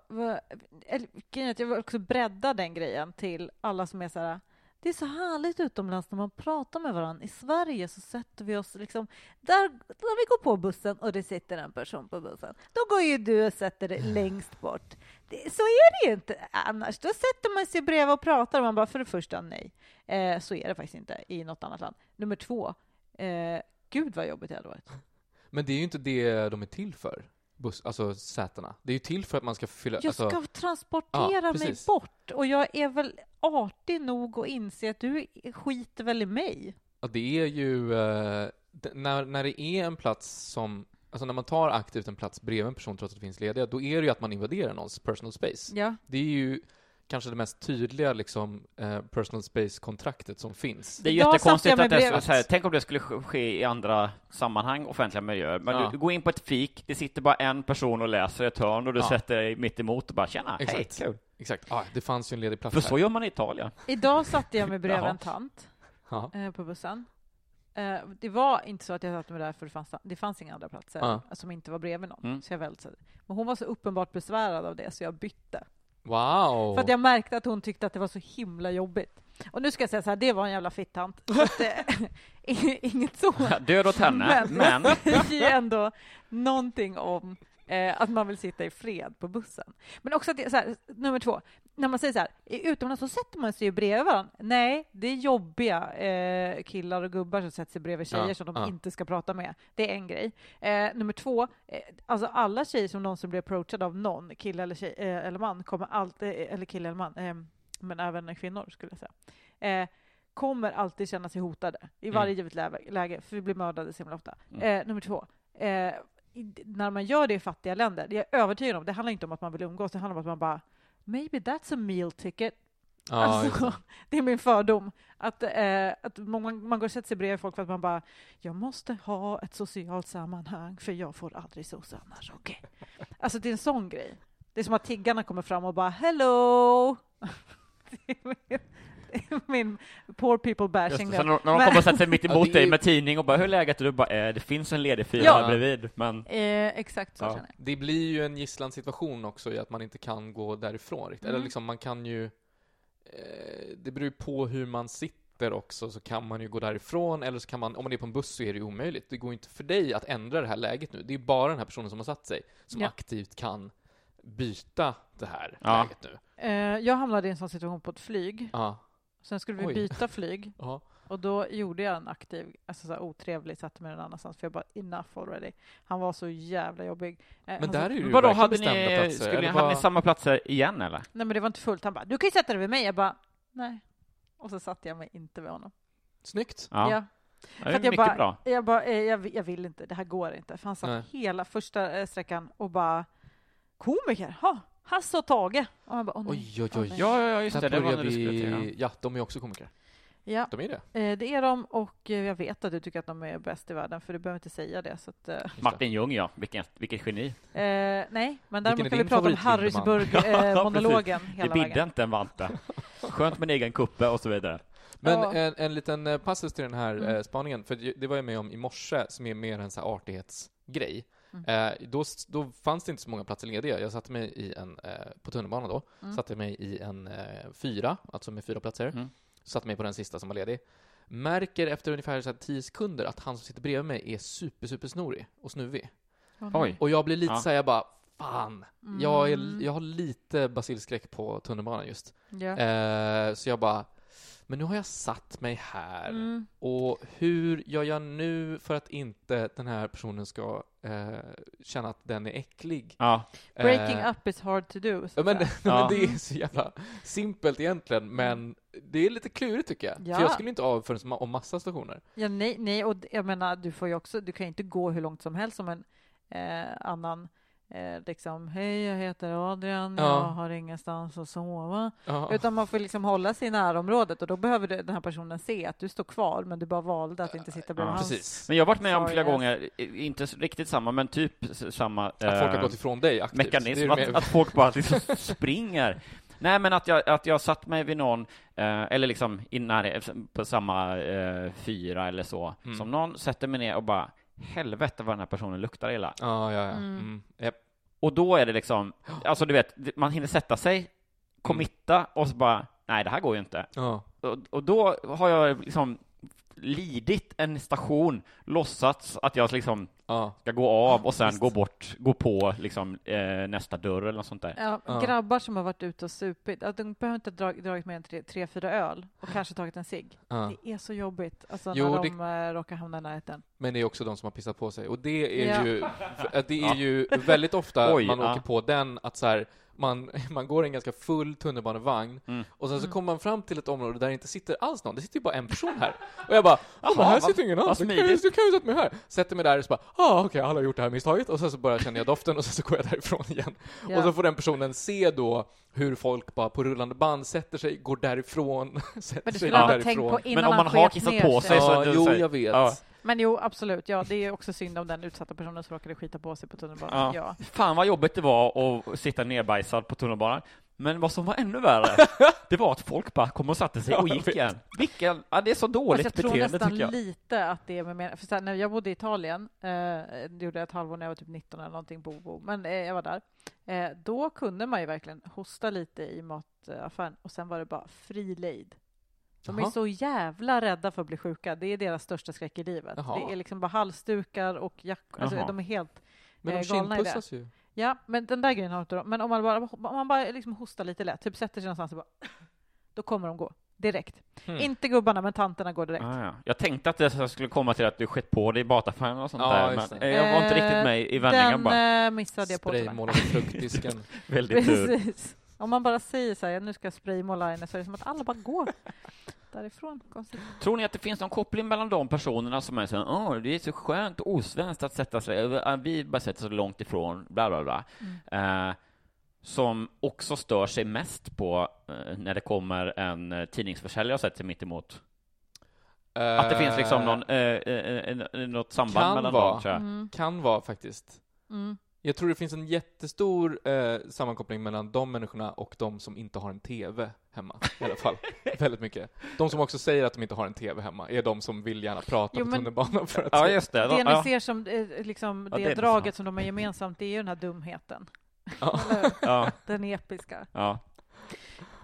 att jag vill också bredda den grejen till alla som är så här. Det är så härligt utomlands när man pratar med varandra. I Sverige så sätter vi oss liksom där, när vi går på bussen och det sitter en person på bussen. Då går ju du och sätter dig längst bort. Så är det ju inte annars. Då sätter man sig bredvid och pratar och man bara, för det första, nej. Eh, så är det faktiskt inte i något annat land. Nummer två, eh, gud vad jobbigt det hade varit. Men det är ju inte det de är till för, buss, alltså sätena. Det är ju till för att man ska fylla... Jag alltså, ska transportera Ja, mig bort och jag är väl artig nog att inse att du skiter väl i mig. Ja, det är ju, eh, när, när det är en plats som, alltså när man tar aktivt en plats bredvid en person trots att det finns lediga, då är det ju att man invaderar någons personal space. Ja. Det är ju kanske det mest tydliga liksom, eh, personal space-kontraktet som finns. Det är jättekonstigt att det är så här, tänk om det skulle ske- i andra sammanhang, offentliga miljöer. Men Ja. du, du går in på ett fik, det sitter bara en person och läser ett hörn och du Ja. sätter dig mitt emot och bara tjena, Exakt. hej, kul. Exakt. Ah, det fanns ju en ledig plats För här. så gör man i Italien. Idag satte jag mig bredvid en tant Ja. eh, på bussen. Eh, det var inte så att jag satte mig där för det fanns, det fanns inga andra platser Ja. som inte var bredvid någon. Mm. Så jag väldigt, men hon var så uppenbart besvärad av det så jag bytte. Wow! För att jag märkte att hon tyckte att det var så himla jobbigt. Och nu ska jag säga så här, det var en jävla fittant. Eh, Inget så. Död åt henne, men... det är ändå någonting om Eh, att man vill sitta i fred på bussen. Men också att det, så här, nummer två, när man säger så här, utomlands så sätter man sig ju bredvid varandra. Nej, det är jobbiga eh, killar och gubbar som sätter sig bredvid tjejer Ja, som de ja. inte ska prata med. Det är en grej. Eh, nummer två, eh, alltså alla tjejer som någonsin blir approachade av någon, kille eller, tjej, eh, eller man, kommer alltid, eller kille eller man, eh, men även kvinnor skulle jag säga, eh, kommer alltid känna sig hotade i varje Mm. givet läge, för vi blir mördade så himla ofta. Mm. Eh, nummer två, eh, när man gör det i fattiga länder, det är jag övertygad om, det handlar inte om att man vill umgås, det handlar om att man bara Maybe that's a meal ticket. Ja, just alltså, det. är min fördom. Att, eh, att man, man går och sätter sig bredvid folk för att man bara Jag måste ha ett socialt sammanhang för jag får aldrig sossa annars. Okej. Alltså det är en sån grej. Det är som att tiggarna kommer fram och bara Hello! min, poor people bashing. det, när de Men- kommer och sätter sig mitt emot dig med tidning och bara ”Hur är läget?” och du bara eh, ”Det finns en ledig fyra Ja. här bredvid”, men Eh, exakt så Ja. känner jag. Det blir ju en gisslansituation också i att man inte kan gå därifrån riktigt. Eller Mm. liksom, man kan ju... Eh, det beror ju på hur man sitter också, så kan man ju gå därifrån, eller så kan man, om man är på en buss så är det ju omöjligt. Det går inte för dig att ändra det här läget nu. Det är bara den här personen som har satt sig som Ja. aktivt kan byta det här Ja. läget nu. Eh, jag hamnade i en sån situation på ett flyg. Ja. Sen skulle vi Oj. byta flyg. Ja. Och då gjorde jag en aktiv, alltså så här otrevlig, satte mig någon annanstans, för jag bara enough already. Han var så jävla jobbig. Eh, Men han där är ju Vadå, verkligen hade ni, platser. skulle ni, hade vad- ni samma platser igen eller? Nej men det var inte fullt. Han bara, du kan ju sätta dig vid mig. Jag bara, nej. Och så satte jag mig inte vid honom. Snyggt. Ja, Ja. det För är att jag mycket bara, bra. Jag bara, eh, jag, vill- jag vill inte, det här går inte. För han satt Nej. hela första eh, sträckan och bara, komiker, ha, Hasse och Tage. Och bara, åh nej. Oj, oj, åh oj. nej. Ja, ja, ja, just det. Där Det var börjar när du skulle till, ja. vi... Ja, de är också komiker. Ja, De är det. eh, det är de och eh, jag vet att du tycker att de är bäst i världen, för du behöver inte säga det. Så att, eh. Martin Ljung, ja. Vilken, vilket geni. Eh, nej, men däremot är kan vi din prata om favorit? Harrisburg-monologen Det hela bidde vägen. inte en vante. Skönt med en egen kuppe och så vidare. Men Ja. en, en liten eh, passus till den här Mm. eh, spaningen, för det- det var jag med om i morse, som är mer en så här artighetsgrej. Mm. Eh, då, då fanns det inte så många platser lediga. Jag satte mig i en, eh, på tunnelbanan då, Mm. satte mig i en eh, fyra, alltså med fyra platser. Mm. Satte mig på den sista som var ledig. Märker efter ungefär så här 10 sekunder att han som sitter bredvid mig är super, super snorig och snuvig. Oj. Och jag blir lite Ja. så här, jag bara, fan, jag, Mm. är, jag har lite basilskräck på tunnelbanan just. Ja. Eh, så jag bara, men nu har jag satt mig här. Mm. Och hur gör jag nu för att inte den här personen ska eh, känna att den är äcklig? Ja, Breaking Eh, up is hard to do. men, säga. Ja. men det är så jävla simpelt egentligen, men det är lite klurigt tycker jag. Mm. Ja. För jag skulle inte av förrän om massa stationer. Ja, nej, nej, och jag menar, du får ju också, du kan ju inte gå hur långt som helst som en eh, annan eh, liksom, hej, jag heter Adrian, Ja. jag har ingenstans att sova. Ja. Utan man får liksom hålla sig i närområdet och då behöver den här personen se att du står kvar, men du bara valde att inte sitta bredvid Ja, hans. Precis. men jag har varit med om flera gånger, inte riktigt samma, men typ samma Att folk har eh, gått ifrån dig aktivt. Mekanism, att, att folk bara liksom springer. Nej, men att jag, att jag satt mig vid någon, eh, eller liksom i på samma eh, fyra eller så, Mm. som någon sätter mig ner och bara helvete vad den här personen luktar illa. Ja, ja, ja. Mm. Mm. Japp. Och då är det liksom, alltså du vet, man hinner sätta sig, committa och så bara, nej det här går ju inte. Ja. Och, och då har jag liksom lidit en station, låtsats att jag liksom Ja. ska gå av och sen Visst. gå bort, gå på liksom eh, nästa dörr eller något sånt där. Ja, Ja. grabbar som har varit ute och supit, de behöver inte ha drag, dragit mer än tre, tre, fyra öl och kanske tagit en cigg. ja. Det är så jobbigt alltså, Jo, när det- de eh, råkar hamna i närheten. Men det är också de som har pissat på sig. Och det är Ja. ju, det är Ja. ju väldigt ofta Oj, man ja. åker på den att så här, man, man går i en ganska full tunnelbanevagn Mm. och sen så Mm. kommer man fram till ett område där det inte sitter alls någon. Det sitter ju bara en person här. Och jag bara, ja men här vad- sitter ingen alls. Du kan, ju- smidigt. du kan ju sätta mig här. Sätter mig där och så bara, ah okej, alla har gjort det här misstaget. Och sen så börjar jag känna doften och sen så går jag därifrån igen. Ja. Och så får den personen se då hur folk bara på rullande band sätter sig, går därifrån, sätter sig därifrån. tänkt på innan Men om man har kissat på sig så- Ja, det- jo så- jag vet. Ja. Men jo, absolut. Ja, det är också synd om den utsatta personen som råkade skita på sig på tunnelbanan. Ja. Ja. Fan vad jobbigt det var att sitta nerbajsad på tunnelbanan. Men vad som var ännu värre, det var att folk bara kom och satte sig och jag gick igen. Vilken, ja, det är så dåligt jag tror beteende nästan tycker jag. lite att det är med mer, för här, när jag bodde i Italien, eh, det gjorde jag ett halvår när jag var typ 19 eller någonting, bo, bo. men eh, jag var där. Eh, då kunde man ju verkligen hosta lite i mataffären och sen var det bara fri lejd. De är Jaha. så jävla rädda för att bli sjuka. Det är deras största skräck i livet. Jaha. Det är liksom bara halsdukar och jackor. Alltså, de är helt... Men de eh, galna i det. ju. Ja, men den där grejen har inte de. Men om man bara, om man bara liksom hostar lite lätt, typ sätter sig någonstans och bara, då kommer de gå direkt. Hmm. Inte gubbarna, men tanterna går direkt. Ah, ja. Jag tänkte att det skulle komma till att du skett på dig i bataffären och sånt Ja, där, men det. eh, jag var inte riktigt med i vändningen Den bara. eh, missade jag på. Spraymålade fruktdisken. Väldigt tur. Om man bara säger så här, nu ska jag spraymåla henne, så är det som att alla bara går därifrån. Konstigt. Tror ni att det finns någon koppling mellan de personerna som är så åh, det är så skönt och osvenskt att sätta sig, eh, vi bara sätter så långt ifrån, bla bla bla, Mm. eh, som också stör sig mest på eh, när det kommer en eh, tidningsförsäljare och sätter sig mitt emot. Att det finns liksom någon, eh, eh, eh, något samband mellan vara. dem, tror jag. Mm. Kan vara faktiskt. Mm. Jag tror det finns en jättestor eh, sammankoppling mellan de människorna och de som inte har en TV hemma, i alla fall. Väldigt mycket. De som också säger att de inte har en TV hemma är de som vill gärna prata Jo, på men- tunnelbanan för att... Ja, just det. Det ni ja. ser som eh, liksom, Ja, det, det är draget som de har gemensamt, det är ju den här dumheten. Ja. Ja, Den episka. ja.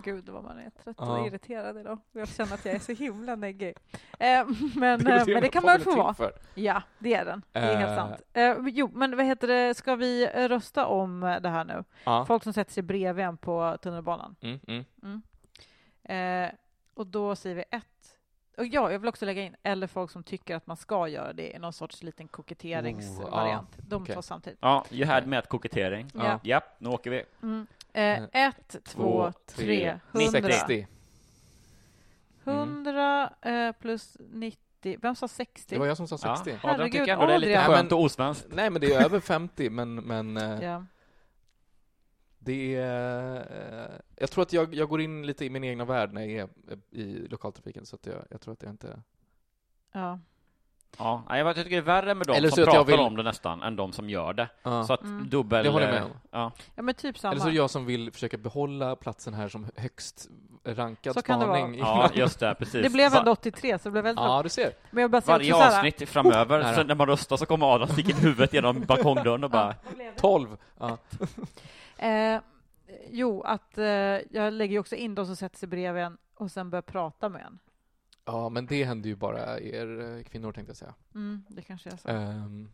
Gud, vad man är trött Ja. och irriterad idag. Jag känner att jag är så himla neggig. Eh, men, Det eh, det men det kan man är få vara. för. Ja, det är den. Det är helt Eh. sant. Eh, jo, men vad heter det, ska vi rösta om det här nu? Ja. Folk som sätter sig bredvid en på tunnelbanan. Mm, mm. Eh, och då säger vi ett. Och ja, jag vill också lägga in, eller folk som tycker att man ska göra det i någon sorts liten koketteringsvariant. De okej. två samtidigt. Ja, you had med kokettering. Ja. Japp, nu åker vi. Mm. Eh, ett, två, tre, hundra. 60. 100 eh, plus 90. Vem sa 60? Det var jag som sa 60. Ja, Adam Herregud, tycker ändå det är lite Adrian. skönt och osvenskt. Nej, men det är över 50, men, men eh, Ja. det är... eh, Jag tror att jag, jag går in lite i min egna värld när jag är eh, i lokaltrafiken, så att jag, jag tror att jag inte... ja. Ja, nej, jag tycker det är värre med de Eller så som jag pratar vill- om det nästan, än de som gör det. Ja. Så att Mm. dubbel... Det håller jag med eh, om. Ja. ja, men typ samma. Eller så är det jag som vill försöka behålla platsen här som högst rankad Så kan det spaning. ja, just det, precis. det blev Va- ändå 83, så det blev väldigt bra. Ja, du ser. Men jag bara Varje också så här, avsnitt framöver, nära. så när man röstar så kommer Adam sticka in huvudet genom balkongdörren och bara 12. Ja. Eh, jo, att eh, jag lägger ju också in de som sätter sig bredvid en och sen börjar prata med en. Ja, men det händer ju bara er eh, kvinnor, tänkte jag säga. Mm, det kanske är så. Ehm,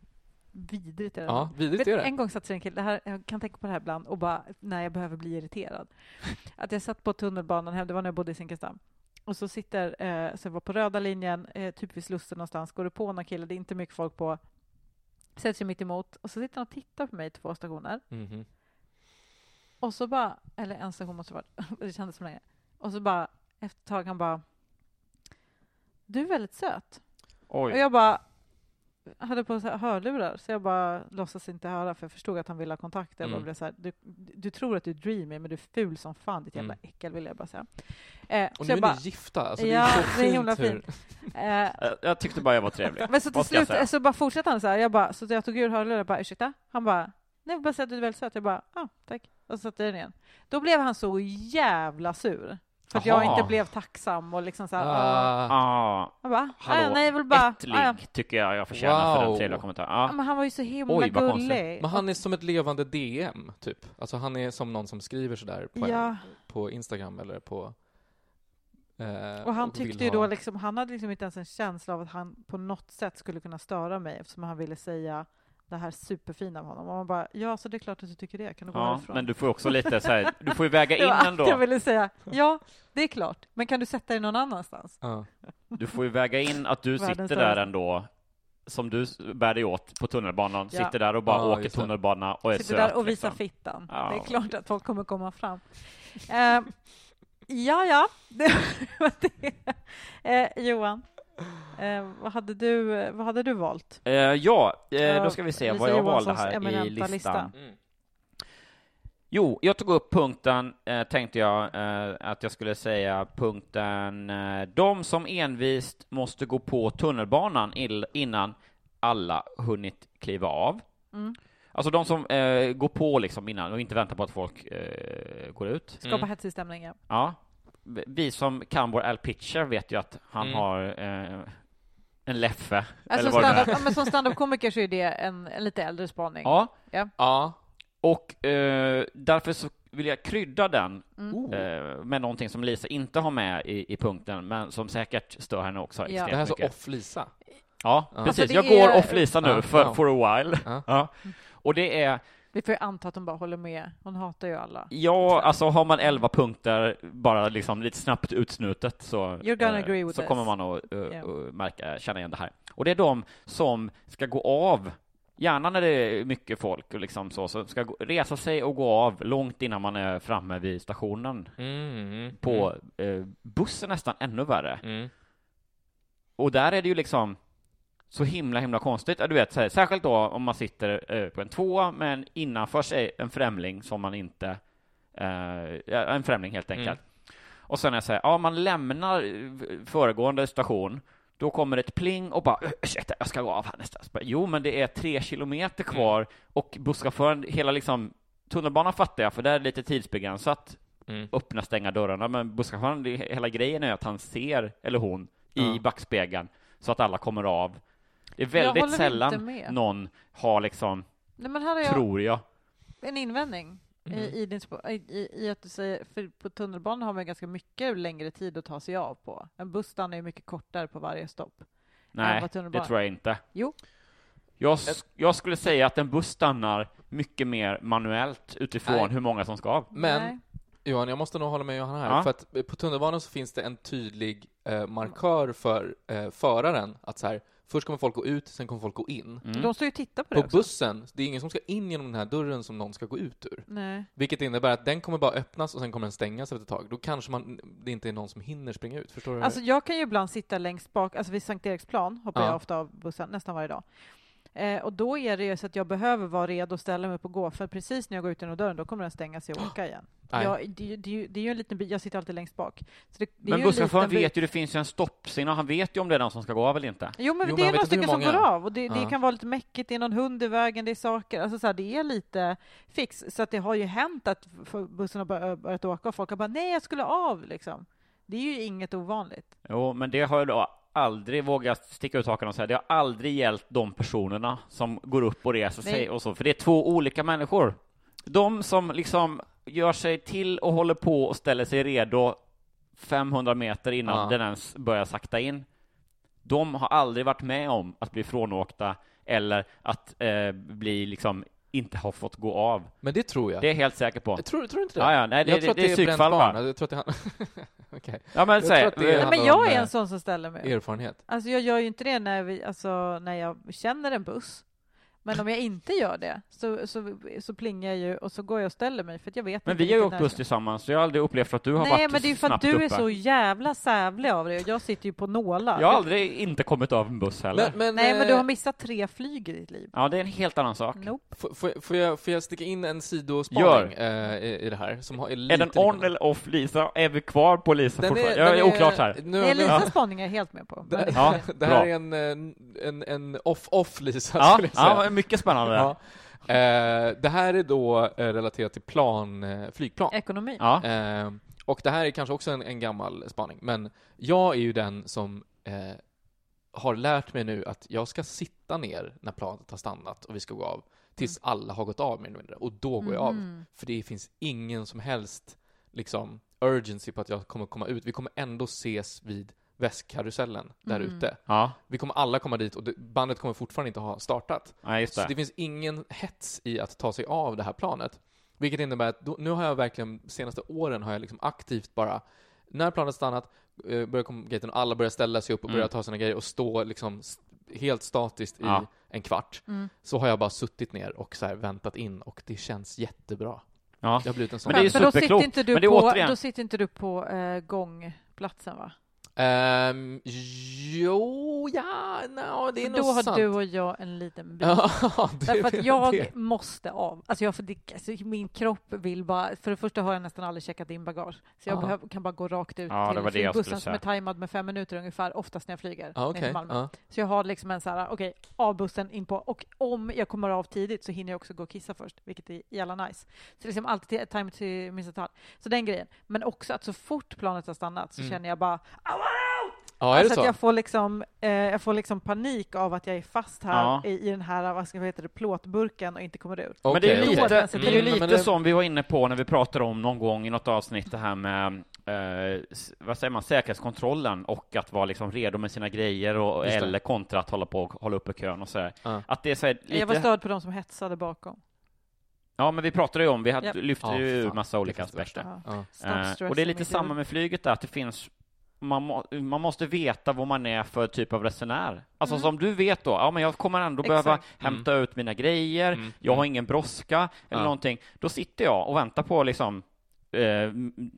Vidrigt är det. ja, vidrigt Vet, är det. en gång satt sig en kille, det här, jag kan tänka på det här ibland, och bara när jag behöver bli irriterad. Att jag satt på tunnelbanan hem, det var när jag bodde i Zinkensdamm. Och så sitter, eh, så jag var på röda linjen, eh, typ vid Slussen någonstans, går det på någon kille, det är inte mycket folk på, sätter sig mitt emot och så sitter han och tittar på mig två stationer. Mhm. Och så bara, eller en station måste det vara, det kändes som länge. Och så bara, efter ett tag han bara, du är väldigt söt. Och oj. jag bara hade på så hörlurar, så jag bara låtsas inte höra, för jag förstod att han ville ha kontakt. Jag bara Mm. så här, du, du tror att du är dreamy, men du är ful som fan, ditt jävla Mm. äckel, vill jag bara säga. Eh, Och så nu jag är bara, ni gifta. Alltså, Ja, det är så det är fint hur... eh, Jag- tyckte bara jag var trevlig. men så till slut så bara fortsatte han så här, jag bara, så jag tog ur hörlurar och bara, ursäkta? Han bara, nej, jag bara säga att du är väldigt söt. Jag bara, ja, ah, tack. Och så satte jag den igen. Då blev han så jävla sur. För att jag inte blev tacksam och liksom så här. Ah, Ah, Jag bara, Hallå, ah, nej, jag vill bara, ättlig ja. tycker jag jag förtjänar för den Wow. trevliga kommentaren. Ja, Ja. men han var ju så himla Oj, vad konstigt. gullig. men han är som ett levande DM, typ. Alltså han är som någon som skriver sådär på, Ja, på Instagram eller på... eh, och han tyckte ju ha- då liksom, han hade liksom inte ens en känsla av att han på något sätt skulle kunna störa mig eftersom han ville säga det här superfina av honom. Och man bara, ja, så det är klart att du tycker det. Kan du gå Ja, härifrån? men du får också lite så här, du får ju väga in ändå. jag ville säga. Ja, det är klart. Men kan du sätta dig någon annanstans? Ja. Du får ju väga in att du sitter där ändå, som du bär dig åt på tunnelbanan, Ja. sitter där och bara Ja, åker tunnelbana och är Sitter söt. där och visar liksom. fittan. Ja. Det är klart att folk kommer komma fram. Eh, ja, ja. Det var det. Eh, Johan, eh, vad, hade du, vad hade du valt? Eh, ja, eh, då ska vi se Lisa vad jag valde här i listan. lista. Mm. Jo, jag tog upp punkten, eh, tänkte jag eh, att jag skulle säga punkten eh, de som envist måste gå på tunnelbanan ill- innan alla hunnit kliva av. Mm. Alltså de som eh, går på liksom innan och inte väntar på att folk eh, går ut. Skapa Mm. hetsig stämning, ja. Ja. Vi som kan vår Al Pitcher vet ju att han Mm. har eh, en leffe. Alltså eller stand ja, men som standup-komiker så är det en, en lite äldre spaning. Ja, Ja. och eh, därför så vill jag krydda den Mm. Oh. eh, med någonting som Lisa inte har med i, i punkten, men som säkert stör henne också Ja. Det här är så mycket. off Lisa. Ja, Ja. precis. Alltså, jag är- går off Lisa nu Ja, för, ja. for a while. Ja. Ja. Och det är, Vi får ju anta att hon bara håller med. Hon hatar ju alla. ja, alltså har man elva punkter bara liksom lite snabbt utsnutet så, You're gonna eh, agree with så this. kommer man att eh, Yeah. märka, känna igen det här. Och det är de som ska gå av Gärna när det är mycket folk och liksom så, så ska resa sig och gå av långt innan man är framme vid stationen. Mm, På eh, bussen nästan ännu värre. Mm. Och där är det ju liksom så himla, himla konstigt. Du vet, så här, särskilt då om man sitter eh, på en tvåa, men innanför sig en främling som man inte... Eh, en främling helt enkelt. Mm. Och sen är det så här, ja, man lämnar eh, föregående station, då kommer ett pling och bara ursäkta, jag ska gå av här nästa. Så bara, Jo, men det är tre kilometer kvar och busschauffören, hela liksom tunnelbanan fattar jag, för där är det lite tidsbegränsat Mm. öppna, stänga dörrarna, men busschauffören, hela grejen är att han ser, eller hon, i Ja. backspegeln så att alla kommer av. Det är Jag väldigt håller inte sällan med. någon har liksom, Nej, men här har jag tror jag. en invändning Mm. i, i, din, i, i, att du säger, för på tunnelbanan har man ganska mycket längre tid att ta sig av på. En buss stannar ju mycket kortare på varje stopp. Nej, det tror jag inte. Jo. Jag, jag skulle säga att en buss stannar mycket mer manuellt utifrån Nej. hur många som ska av. Men Nej. Johan, jag måste nog hålla med Johan här, Ja. för att eh, på tunnelbanan så finns det en tydlig eh, markör för eh, föraren att så här, först kommer folk gå ut, sen kommer folk gå in. Mm. De står ju och tittar på det På också. bussen, det är ingen som ska in genom den här dörren som någon ska gå ut ur. Nej. Vilket innebär att den kommer bara öppnas och sen kommer den stängas efter ett tag. Då kanske man, det inte är någon som hinner springa ut. Förstår du? Alltså jag kan ju ibland sitta längst bak, alltså vid Sankt Eriksplan hoppar Ja. jag ofta av bussen, nästan varje dag. Eh, och då är det ju så att jag behöver vara redo att ställa mig på gå, för precis när jag går ut genom dörren, då kommer den stänga sig och åka igen. Jag, det, är ju- det, det är ju en liten bit, jag sitter alltid längst bak. Så det, Men busschauffören vet ju, det finns ju en stoppsignal, han vet ju om det är någon som ska gå av eller inte. Jo, men Jo, det men är några stycken som går av och det, det Ja. kan vara lite mäckigt, det är någon hund i vägen, det är saker, alltså så här, det är lite fix. Så att det har ju hänt att bussen har bör- börjat åka och folk har bara nej, jag skulle av liksom. Det är ju inget ovanligt. Jo, men det har ju då aldrig vågat sticka ut hakan och säga, det har aldrig gällt de personerna som går upp och reser Nej. sig och så, för det är två olika människor. De som liksom gör sig till och håller på och ställer sig redo 500 meter innan Ja. den ens börjar sakta in, de har aldrig varit med om att bli frånåkta eller att eh, bli liksom inte ha fått gå av. Men det tror jag. Det är jag helt säker på. Jag tror, tror du inte det? Ja, ja, nej, det, jag tror att det, det är är bränt psykfall barn. bara. Jag tror att det handlar... Okej. Ja, men Jag säg, tror att det Nej, men jag är eh, en sån som ställer mig. Erfarenhet. Alltså jag gör ju inte det när, vi, alltså, när jag känner en buss. Men om jag inte gör det så, så, så plingar jag ju och så går jag och ställer mig för att jag vet Men inte vi har ju åkt buss tillsammans, så jag har aldrig upplevt att du har Nej, varit men det är för att snabbt du är uppe. så jävla sävlig av dig och jag sitter ju på nålar. Jag har aldrig inte kommit av en buss heller. Men, men, Nej, men du eh, har missat tre flyg i ditt liv. Ja, det är en helt annan sak. Nope. Får, får, jag- får, jag, får jag sticka in en Gör. sidospaning eh, i, i det här? Som har, är, Är lite den on eller off, Lisa? Är vi kvar på Lisa Den fortfarande? jag är, den oklart här. Nu, Nej, Lisas spaning är jag helt med på. det, Ja. det här bra. är en, eh, en, en off-off Lisa, Ja, skulle jag säga. ja, mycket spännande. Ja. Eh, det här är då eh, relaterat till plan, eh, flygplan. Ekonomi. Ja. Eh, och det här är kanske också en, en gammal spaning, men jag är ju den som eh, har lärt mig nu att jag ska sitta ner när planet har stannat och vi ska gå av, tills alla har gått av mer eller mindre, och då går jag av. Mhm. För det finns ingen som helst liksom urgency på att jag kommer komma ut. Vi kommer ändå ses vid väskkarusellen där Mm. ute. Ja, Vi kommer alla komma dit och det, bandet kommer fortfarande inte ha startat. ja just Så det. det finns ingen hets i att ta sig av det här planet. Vilket innebär att då, nu har jag verkligen, de senaste åren har jag liksom aktivt bara, när planet stannat, eh, börjar komma gaten och alla börjar ställa sig upp och Mm. börjar ta sina grejer och stå liksom helt statiskt i Ja. en kvart. Mm. Så har jag bara suttit ner och så här väntat in och det känns jättebra. Ja. Jag har blivit en sån Men det är ju då sitter inte du Men det är på, återigen- då sitter inte du på eh, gångplatsen va? Ehm, jo, ja, no, det är För nog då har sant. du och jag en liten bit. Ja, det, Därför att jag det. måste av. Alltså jag, för det, alltså min kropp vill bara... För det första har jag nästan aldrig checkat in bagage. Så jag Ja. behöver, kan bara gå rakt ut Ja, till det flygbussen som är tajmad med fem minuter ungefär, oftast när jag flyger ner okej. till Malmö. Ja. Så jag har liksom en så här, okej, av bussen in på... Och om jag kommer av tidigt så hinner jag också gå och kissa först, vilket är jävla nice. Så liksom alltid time to miss a time. Så den grejen. Men också att så fort planet har stannat så Mm. känner jag bara... Ja, alltså så? att jag får, liksom, eh, jag får liksom panik av att jag är fast här Ja. i, i den här vad ska, vad heter det, plåtburken och inte kommer ut. Men det är lite, okej. okej. det är Mm, lite det- som vi var inne på när vi pratade om någon gång i något avsnitt det här med eh, vad säger man, säkerhetskontrollen och att vara liksom redo med sina grejer och, eller kontra att hålla på och hålla uppe kön och sådär. Ja. Att det är så här, Jag var lite, störd på de som hetsade bakom. ja men vi pratade ju om, vi hade, Japp. lyfte Ja, ju fan, massa olika aspekter. Ja. Ja. Stressing och det är lite samma med flyget där, att det finns man, må, man måste veta vad man är för typ av resenär. Alltså Mm. som du vet då, ja men jag kommer ändå behöva Exakt. hämta ut mina grejer, Mm. jag har Mm. ingen brådska eller Ja. någonting. Då sitter jag och väntar på liksom eh,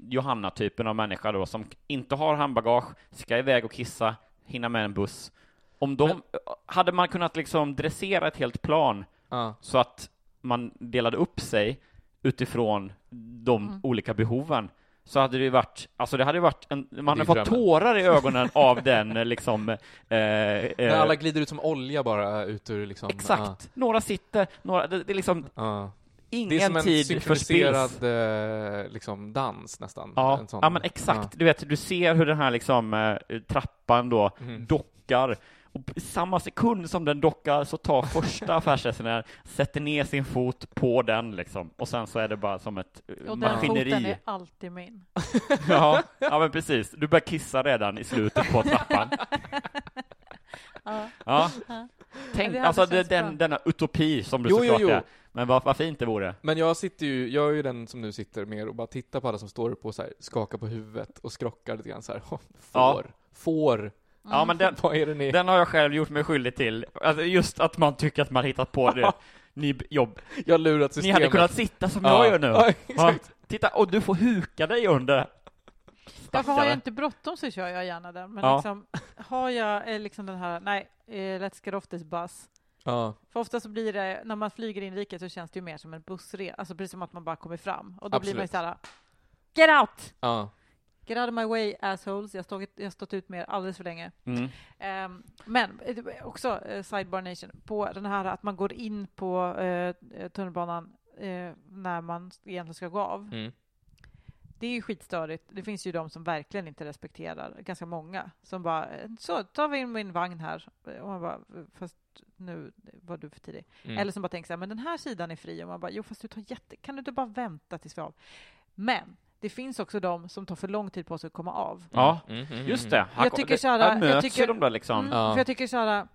Johanna-typen av människa då som inte har handbagage, ska iväg och kissa, hinna med en buss. Om de, Men- hade man kunnat liksom dressera ett helt plan Ja. så att man delade upp sig utifrån de Mm. olika behoven så hade det ju varit, alltså det hade varit en, man hade fått tårar i ögonen av den eh, liksom, eh, När eh, alla glider ut som olja bara ut ur liksom... exakt, några sitter, några, det, det är liksom Ja. Ja. ingen Det är som en tid synkroniserad eh, liksom dans nästan. Ja, sån- ja, men exakt. Du vet, du ser hur den här liksom eh, trappan då Mm. dockar och i samma sekund som den dockar så tar första affärsresenären, sätter ner sin fot på den liksom och sen så är det bara som ett eh, Och den foten maskineri. är alltid min. Ja, ja, men precis. Du börjar kissa redan i slutet på trappan. Ja. Ja. Ja. Tänk, det alltså det, den, bra. denna utopi som du Jo, jo, såklart jo. är. Men vad, vad fint det vore. Men jag sitter ju, jag är ju den som nu sitter mer och bara tittar på alla som står upp och så här, skakar på huvudet och skrockar lite grann så här. Får, Ja. får. Ja, men den, Vad är det ni? den har jag själv gjort mig skyldig till. Alltså just att man tycker att man hittat på det. Ni, jobb. Jag har lurat Ni systemet. hade kunnat sitta som Ja. jag gör nu. Ja, exakt. Titta, och du får huka dig under. Därför har jag inte bråttom så kör jag gärna den. Men Ja. liksom, har jag eh, liksom den här, nej, eh, let's get off this bus. Ja. För ofta så blir det, när man flyger inrikes så känns det ju mer som en bussresa, alltså precis som att man bara kommer fram. Och då blir man ju Absolut. såhär, get out! Ja. Get out of my way assholes. Jag har stått, jag har stått ut med er alldeles för länge. Mm. Ehm, men eh, också eh, Sidebar Nation, på den här att man går in på eh, tunnelbanan eh, när man egentligen ska gå av. Mm. Det är ju skitstörigt. Det finns ju de som verkligen inte respekterar, ganska många, som bara så tar vi in min vagn här. Och man bara, fast nu var du för tidig. Mm. Eller som bara tänker så här, men den här sidan är fri. Och man bara, jo fast du tar jätte, kan du inte bara vänta tills vi av? Men det finns också de som tar för lång tid på sig att komma av. Ja, Mm, mm, just mm. det. Här, Jag tycker det- så här, här jag tycker- de där liksom. Mm, Ja. För jag tycker så här,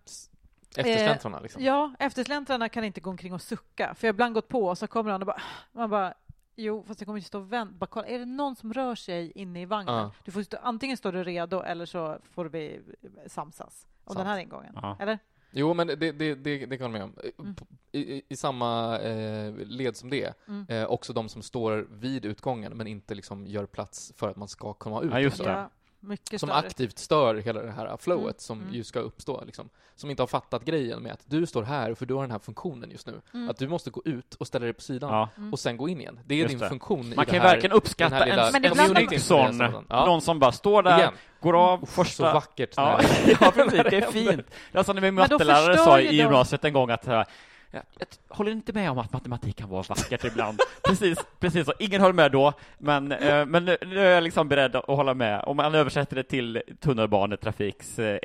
Eftersläntrarna liksom. Ja, eftersläntrarna kan inte gå omkring och sucka. För jag har ibland gått på och så kommer han och bara, man bara, jo, fast jag kommer inte stå och vänta. Bara kolla, är det någon som rör sig inne i vagnen? Ja. Du får stå, antingen står du redo eller så får vi samsas om Sant. den här ingången. Ja. Eller? Jo, men det, det, det, det kan jag med om. Mm. I, i, I samma eh, led som det, Mm. eh, också de som står vid utgången men inte liksom gör plats för att man ska komma ut. Ja, just det. Mycket Som störigt. aktivt stör hela det här flowet Mm. som Mm. ju ska uppstå. Liksom. Som inte har fattat grejen med att du står här för du har den här funktionen just nu. Mm. Att du måste gå ut och ställa dig på sidan Ja. Mm. och sen gå in igen. Det är Just din det. funktion Man kan ju verkligen uppskatta en, en snygg sån, Ja. någon som bara står där, Igen. går av Så första... vackert. Ja, ja, precis, det är fint. Det är som när min mattelärare sa i gymnasiet en gång att jag, jag, håller inte med om att matematik kan vara vackert ibland. precis, precis så. Ingen höll med då, men, eh, men nu, nu är jag liksom beredd att hålla med. Om man översätter det till tunnelbanetrafiks eh,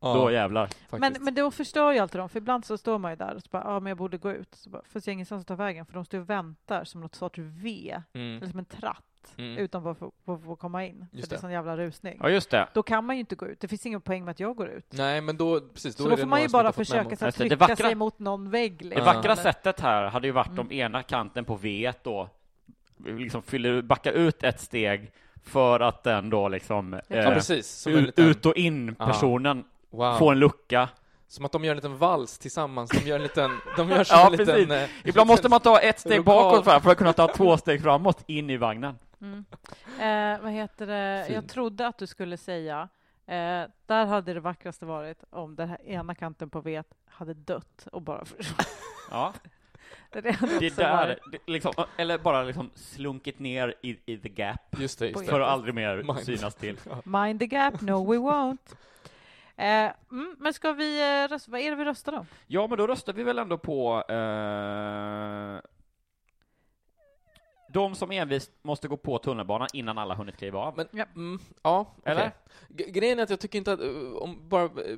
Ja. då jävlar. Men, men då förstör ju alltid dem, för ibland så står man ju där och så bara, ja men jag borde gå ut. Så bara, fast jag har ingenstans att ta vägen, för de står och väntar som något sorts V, Mm. eller som en tratt, Mm. utan att få, få, få komma in. Just för det är det. sån jävla rusning. Ja, just det. Då kan man ju inte gå ut. Det finns ingen poäng med att jag går ut. Nej, men då, precis, då så då det får man ju bara försöka så att det trycka vackra- sig mot någon vägg. Det liksom, vackra eller- sättet här hade ju varit Mm. om ena kanten på V då liksom fyller, backar ut ett steg för att den då liksom Ja, Ja, eh, precis. Ut, liten, ut och in Ja. personen wow. får en lucka. som att de gör en liten vals tillsammans. De gör en liten... De gör Ja, en liten... eh, Ibland måste man ta ett steg Lokal. bakåt för, för att kunna ta två steg framåt in i vagnen. Mm. Eh, vad heter det? Jag Fint. trodde att du skulle säga eh, där hade det vackraste varit om den här ena kanten på vet hade dött och bara. Ja, det det där, det, liksom, eller bara liksom slunkit ner i, i the gap Just det, just för det. att aldrig mer Mind. synas till. Mind the gap, no we won't. Eh, mm, men ska vi eh, rösta? Vad är det vi röstar om? Ja, men då röstar vi väl ändå på... Eh, de som envist måste gå på tunnelbanan innan alla hunnit kliva av. Men, Ja. mm, ja. Eller? G- Grejen är att jag tycker inte att, eh, om bara, eh,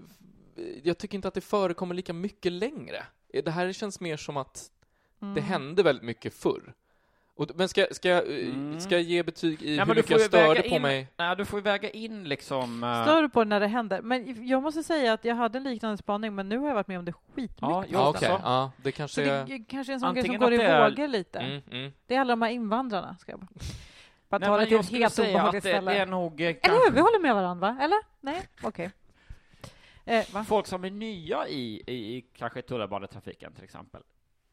jag tycker inte att det förekommer lika mycket längre. Det här känns mer som att Mm. det hände väldigt mycket förr. Och, men ska, ska, jag, eh, Mm. ska jag ge betyg i Nej, hur mycket jag störde på in- mig? Nej, du får ju väga in liksom... eh, Stör du på det när det händer? Men jag måste säga att jag hade en liknande spaning, men nu har jag varit med om det skitmycket. Ja, jo, Ja, sistone. okej. så. Ja, det Så kanske det är... kanske är en sån grej som går i det är- vågor lite. Mm, mm. Det är alla de här invandrarna. Ska jag bara ta det till ett helt säga obehagligt det, ställe. det är nog eh, Eller kanske hur? Vi håller med varandra, va? Eller? Nej? Okej. Eh, va? folk som är nya i, i, i kanske tunnelbanetrafiken till exempel.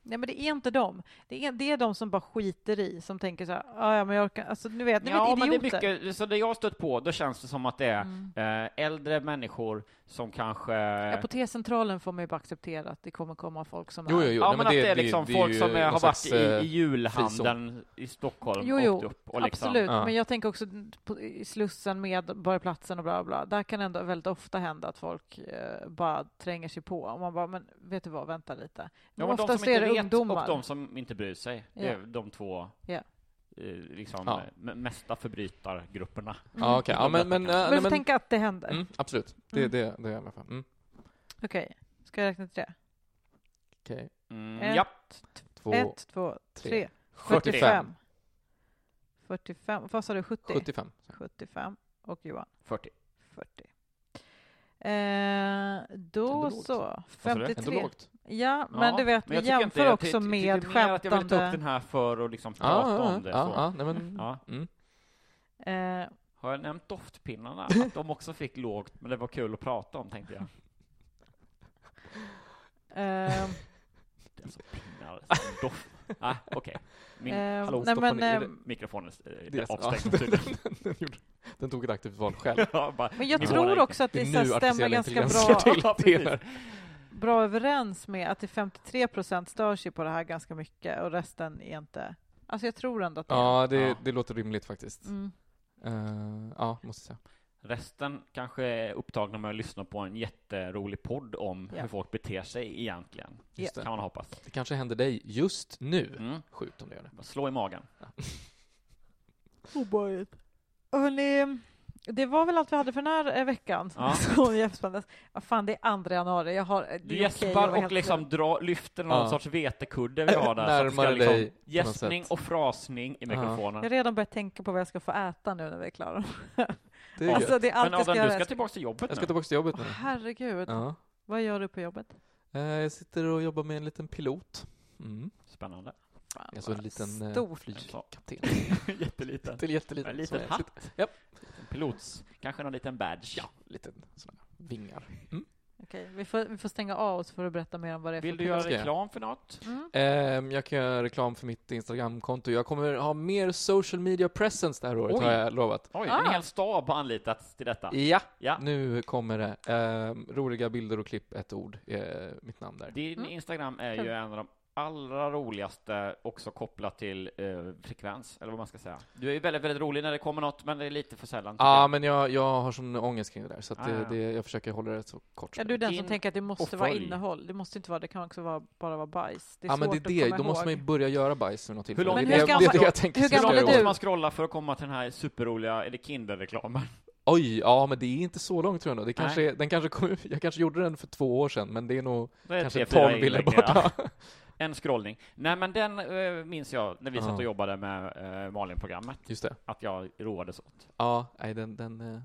Nej, men det är inte dem. Det är, det är de som bara skiter i, som tänker så här, "Ah, ja, men jag orkar, alltså, ni vet, ni Ja, vet men det är idioter. mycket, så det jag har stött på, då känns det som att det är Mm. eh, äldre människor som kanske... Ja, på T-centralen får man ju bara acceptera att det kommer komma folk som Jo, är... jo, jo. Ja, Nej, men, att det, är liksom folk ju som är, har varit i, i julhandeln i Stockholm Jo, och jo, åkt upp och liksom... Absolut, Ja. men jag tänker också på, i Slussen, Medborgarplatsen och bla bla. Där kan ändå väldigt ofta hända att folk eh, bara tränger sig på. Och man bara, men vet du vad, vänta lite. Ja, Men men de oftast som är inte det vet ungdomar. och de som inte bryr sig. Det är Ja. de två Ja. Eh, liksom, Ja. eh, mesta förbrytargrupperna. Ja, okej. Ja, men... men, äh, Men nej, vi får men tänka att det händer. mm, absolut. Det, Mm. det, det är jag med på. Mm. Okej, ska jag räkna till tre? Okej. Mm, Ett. Två, Ett, två, tre. tre. 45. 45. Vad sa du? 70? 75. 75. Och Johan? 40. 40. Eh, då så. sa du? 53. Ändå lågt. Ja, men du vet, men vi jag jämför inte- jag också ty- med tycker mer att jag vill ta upp skämtande... den här för att liksom Ja, prata ja, om det. ja, så. ja, nej, men... Ja. Mm. Eh, Har jag nämnt doftpinnarna? Att de också fick lågt, men det var kul att prata om, tänkte jag. eh, Det är alltså pinnar, doft. Ah, okej. Min, Eh, hallå, nej, men, ner eh, mikrofonen Det är- avstängd ja, tydligen. den, gjorde- den tog ett aktivt val själv. Ja, bara, men jag tror också att det, Det stämmer ganska bra, till. Ja, Bra överens med att det 53 procent stör sig på det här ganska mycket och resten är inte... Alltså jag tror ändå att det är... Ja, det, Ja. det låter rimligt faktiskt. Mm. Eh, ja, måste jag säga. Resten kanske är upptagna med att lyssna på en jätterolig podd om Ja. hur folk beter sig egentligen. Just Kan det. man hoppas. det kanske händer dig just nu. Mm. Sjukt om det gör det. Slå i magen. Obehagligt. Hörrni, det var väl allt vi hade för den här eh, veckan. Ja. Så jättespännande. Vad fan, det är andra januari. Jag har, Du gäspar vara och liksom dra, lyfter någon Ja. sorts vetekudde vi har där. så att Närmare liksom, dig Gäspning och frasning i Ja. mikrofonen. Jag har redan börjat tänka på vad jag ska få äta nu när vi är klara. Det är Alltså, det är allt Men jag ska Adam, du ska tillbaka till jobbet Jag nu. ska tillbaka till jobbet Åh, nu. herregud. Ja. Vad gör du på jobbet? Eh, Jag sitter och jobbar med en liten pilot. Mm. Spännande. Fan, Alltså en liten eh, flygkapten. Jätteliten. Jätte- Jätteliten. En liten hatt. Japp. Pilots. Kanske någon liten badge. Ja, liten sådana vingar. Mm. Okej, vi, får, vi får stänga av oss för att berätta mer om vad det är Vill för du göra Ska jag? reklam för något? Mm. Ehm, jag kan göra reklam för mitt Instagramkonto. Jag kommer ha mer social media presence det här året, Oj. har jag lovat. Oj, Ah. en hel stab har anlitats till detta. Ja, Ja. nu kommer det. Ehm, roliga bilder och klipp, ett ord, är mitt namn där. Din Mm. Instagram är ju en av de allra roligaste, också kopplat till eh, frekvens, eller vad man ska säga. Du är ju väldigt, väldigt rolig när det kommer något, men det är lite för sällan. Ja, jag. men jag, jag har sån ångest kring det där, så att Ah, det, ja. det, jag försöker hålla det så kort Ja, som du är den som In tänker att det måste vara innehåll. Det måste inte vara, det kan också vara, bara vara bajs. Det är Ja, men det är det. Då måste man ju ihåg. börja göra bajs vid något tillfälle. långt- det, hur det, gammal- det det jag tänker hur gammal Hur måste man scrolla för att komma till den här superroliga, är det Kinderreklamen? Oj, ja, men det är inte så långt tror jag nog. Det Nej. kanske, är- den kanske kom, jag kanske gjorde den för två år sedan, men det är nog Då är det kanske 12 bilder borta. ja. En scrollning. Nej, men den eh, minns jag när vi satt och jobbade med eh, Malin-programmet, Just det. att jag roades åt. Ja, nej, den, den, eh,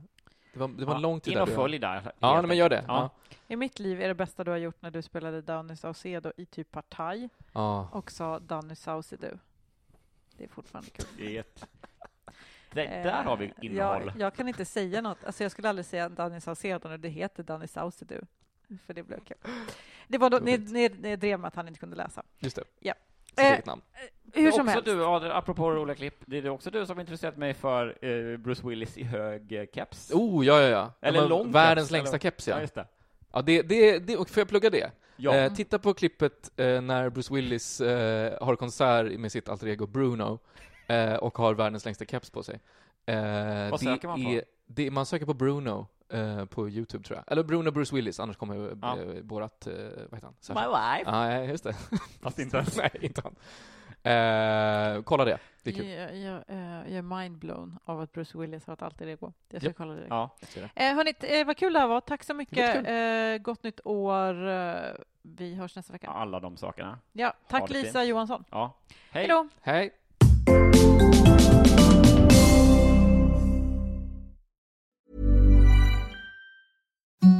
det var, det var Ja, en lång tid In där. och följ där. Ja, nej, men gör det. Ja. Ja. I mitt liv är det bästa du har gjort när du spelade Danny Saucedo i typ Partaj Ja. och sa Danny Saucedo. Det är fortfarande kul. Det är ett... det, där har vi Eh, innehåll. Jag, jag kan inte säga något. Alltså jag skulle aldrig säga Danny Saucedo när det heter Danny Saucedo. För det blev kul. Det var då, Det var ni, ni, ni drev med att han inte kunde läsa. Just det. Ja. Sitt Eh, eget namn. Det Hur som också helst. du, apropå roliga klipp, det är också du som har intresserat mig för eh, Bruce Willis i hög eh, keps. Oh, ja, ja, ja. Eller lång Världens keps, längsta eller- keps, ja. Ja, just det. Ja, det, det, det, och får jag plugga det? Ja. Eh, titta på klippet eh, när Bruce Willis eh, har konsert med sitt alter ego Bruno eh, och har världens längsta keps på sig. Eh, Vad det söker man på? Är, det, man söker på Bruno eh, på Youtube, tror jag. Eller Bruno Bruce Willis, annars kommer eh, Ja. vårat, eh, vad heter han? My wife. Ja, ja, just det. Fast inte ens. Nej, inte han. Eh, kolla det. Det är kul. Jag, jag, jag är mindblown av att Bruce Willis har ett alter ego. Jag ska Japp. kolla det. Ja. Eh, hörni, eh, vad kul det här var. Tack så mycket. Eh, gott nytt år. Vi hörs nästa vecka. Alla de sakerna. Ja, tack Lisa fint. Johansson. Ja. Hej! Hej då. Hej! Mm-hmm.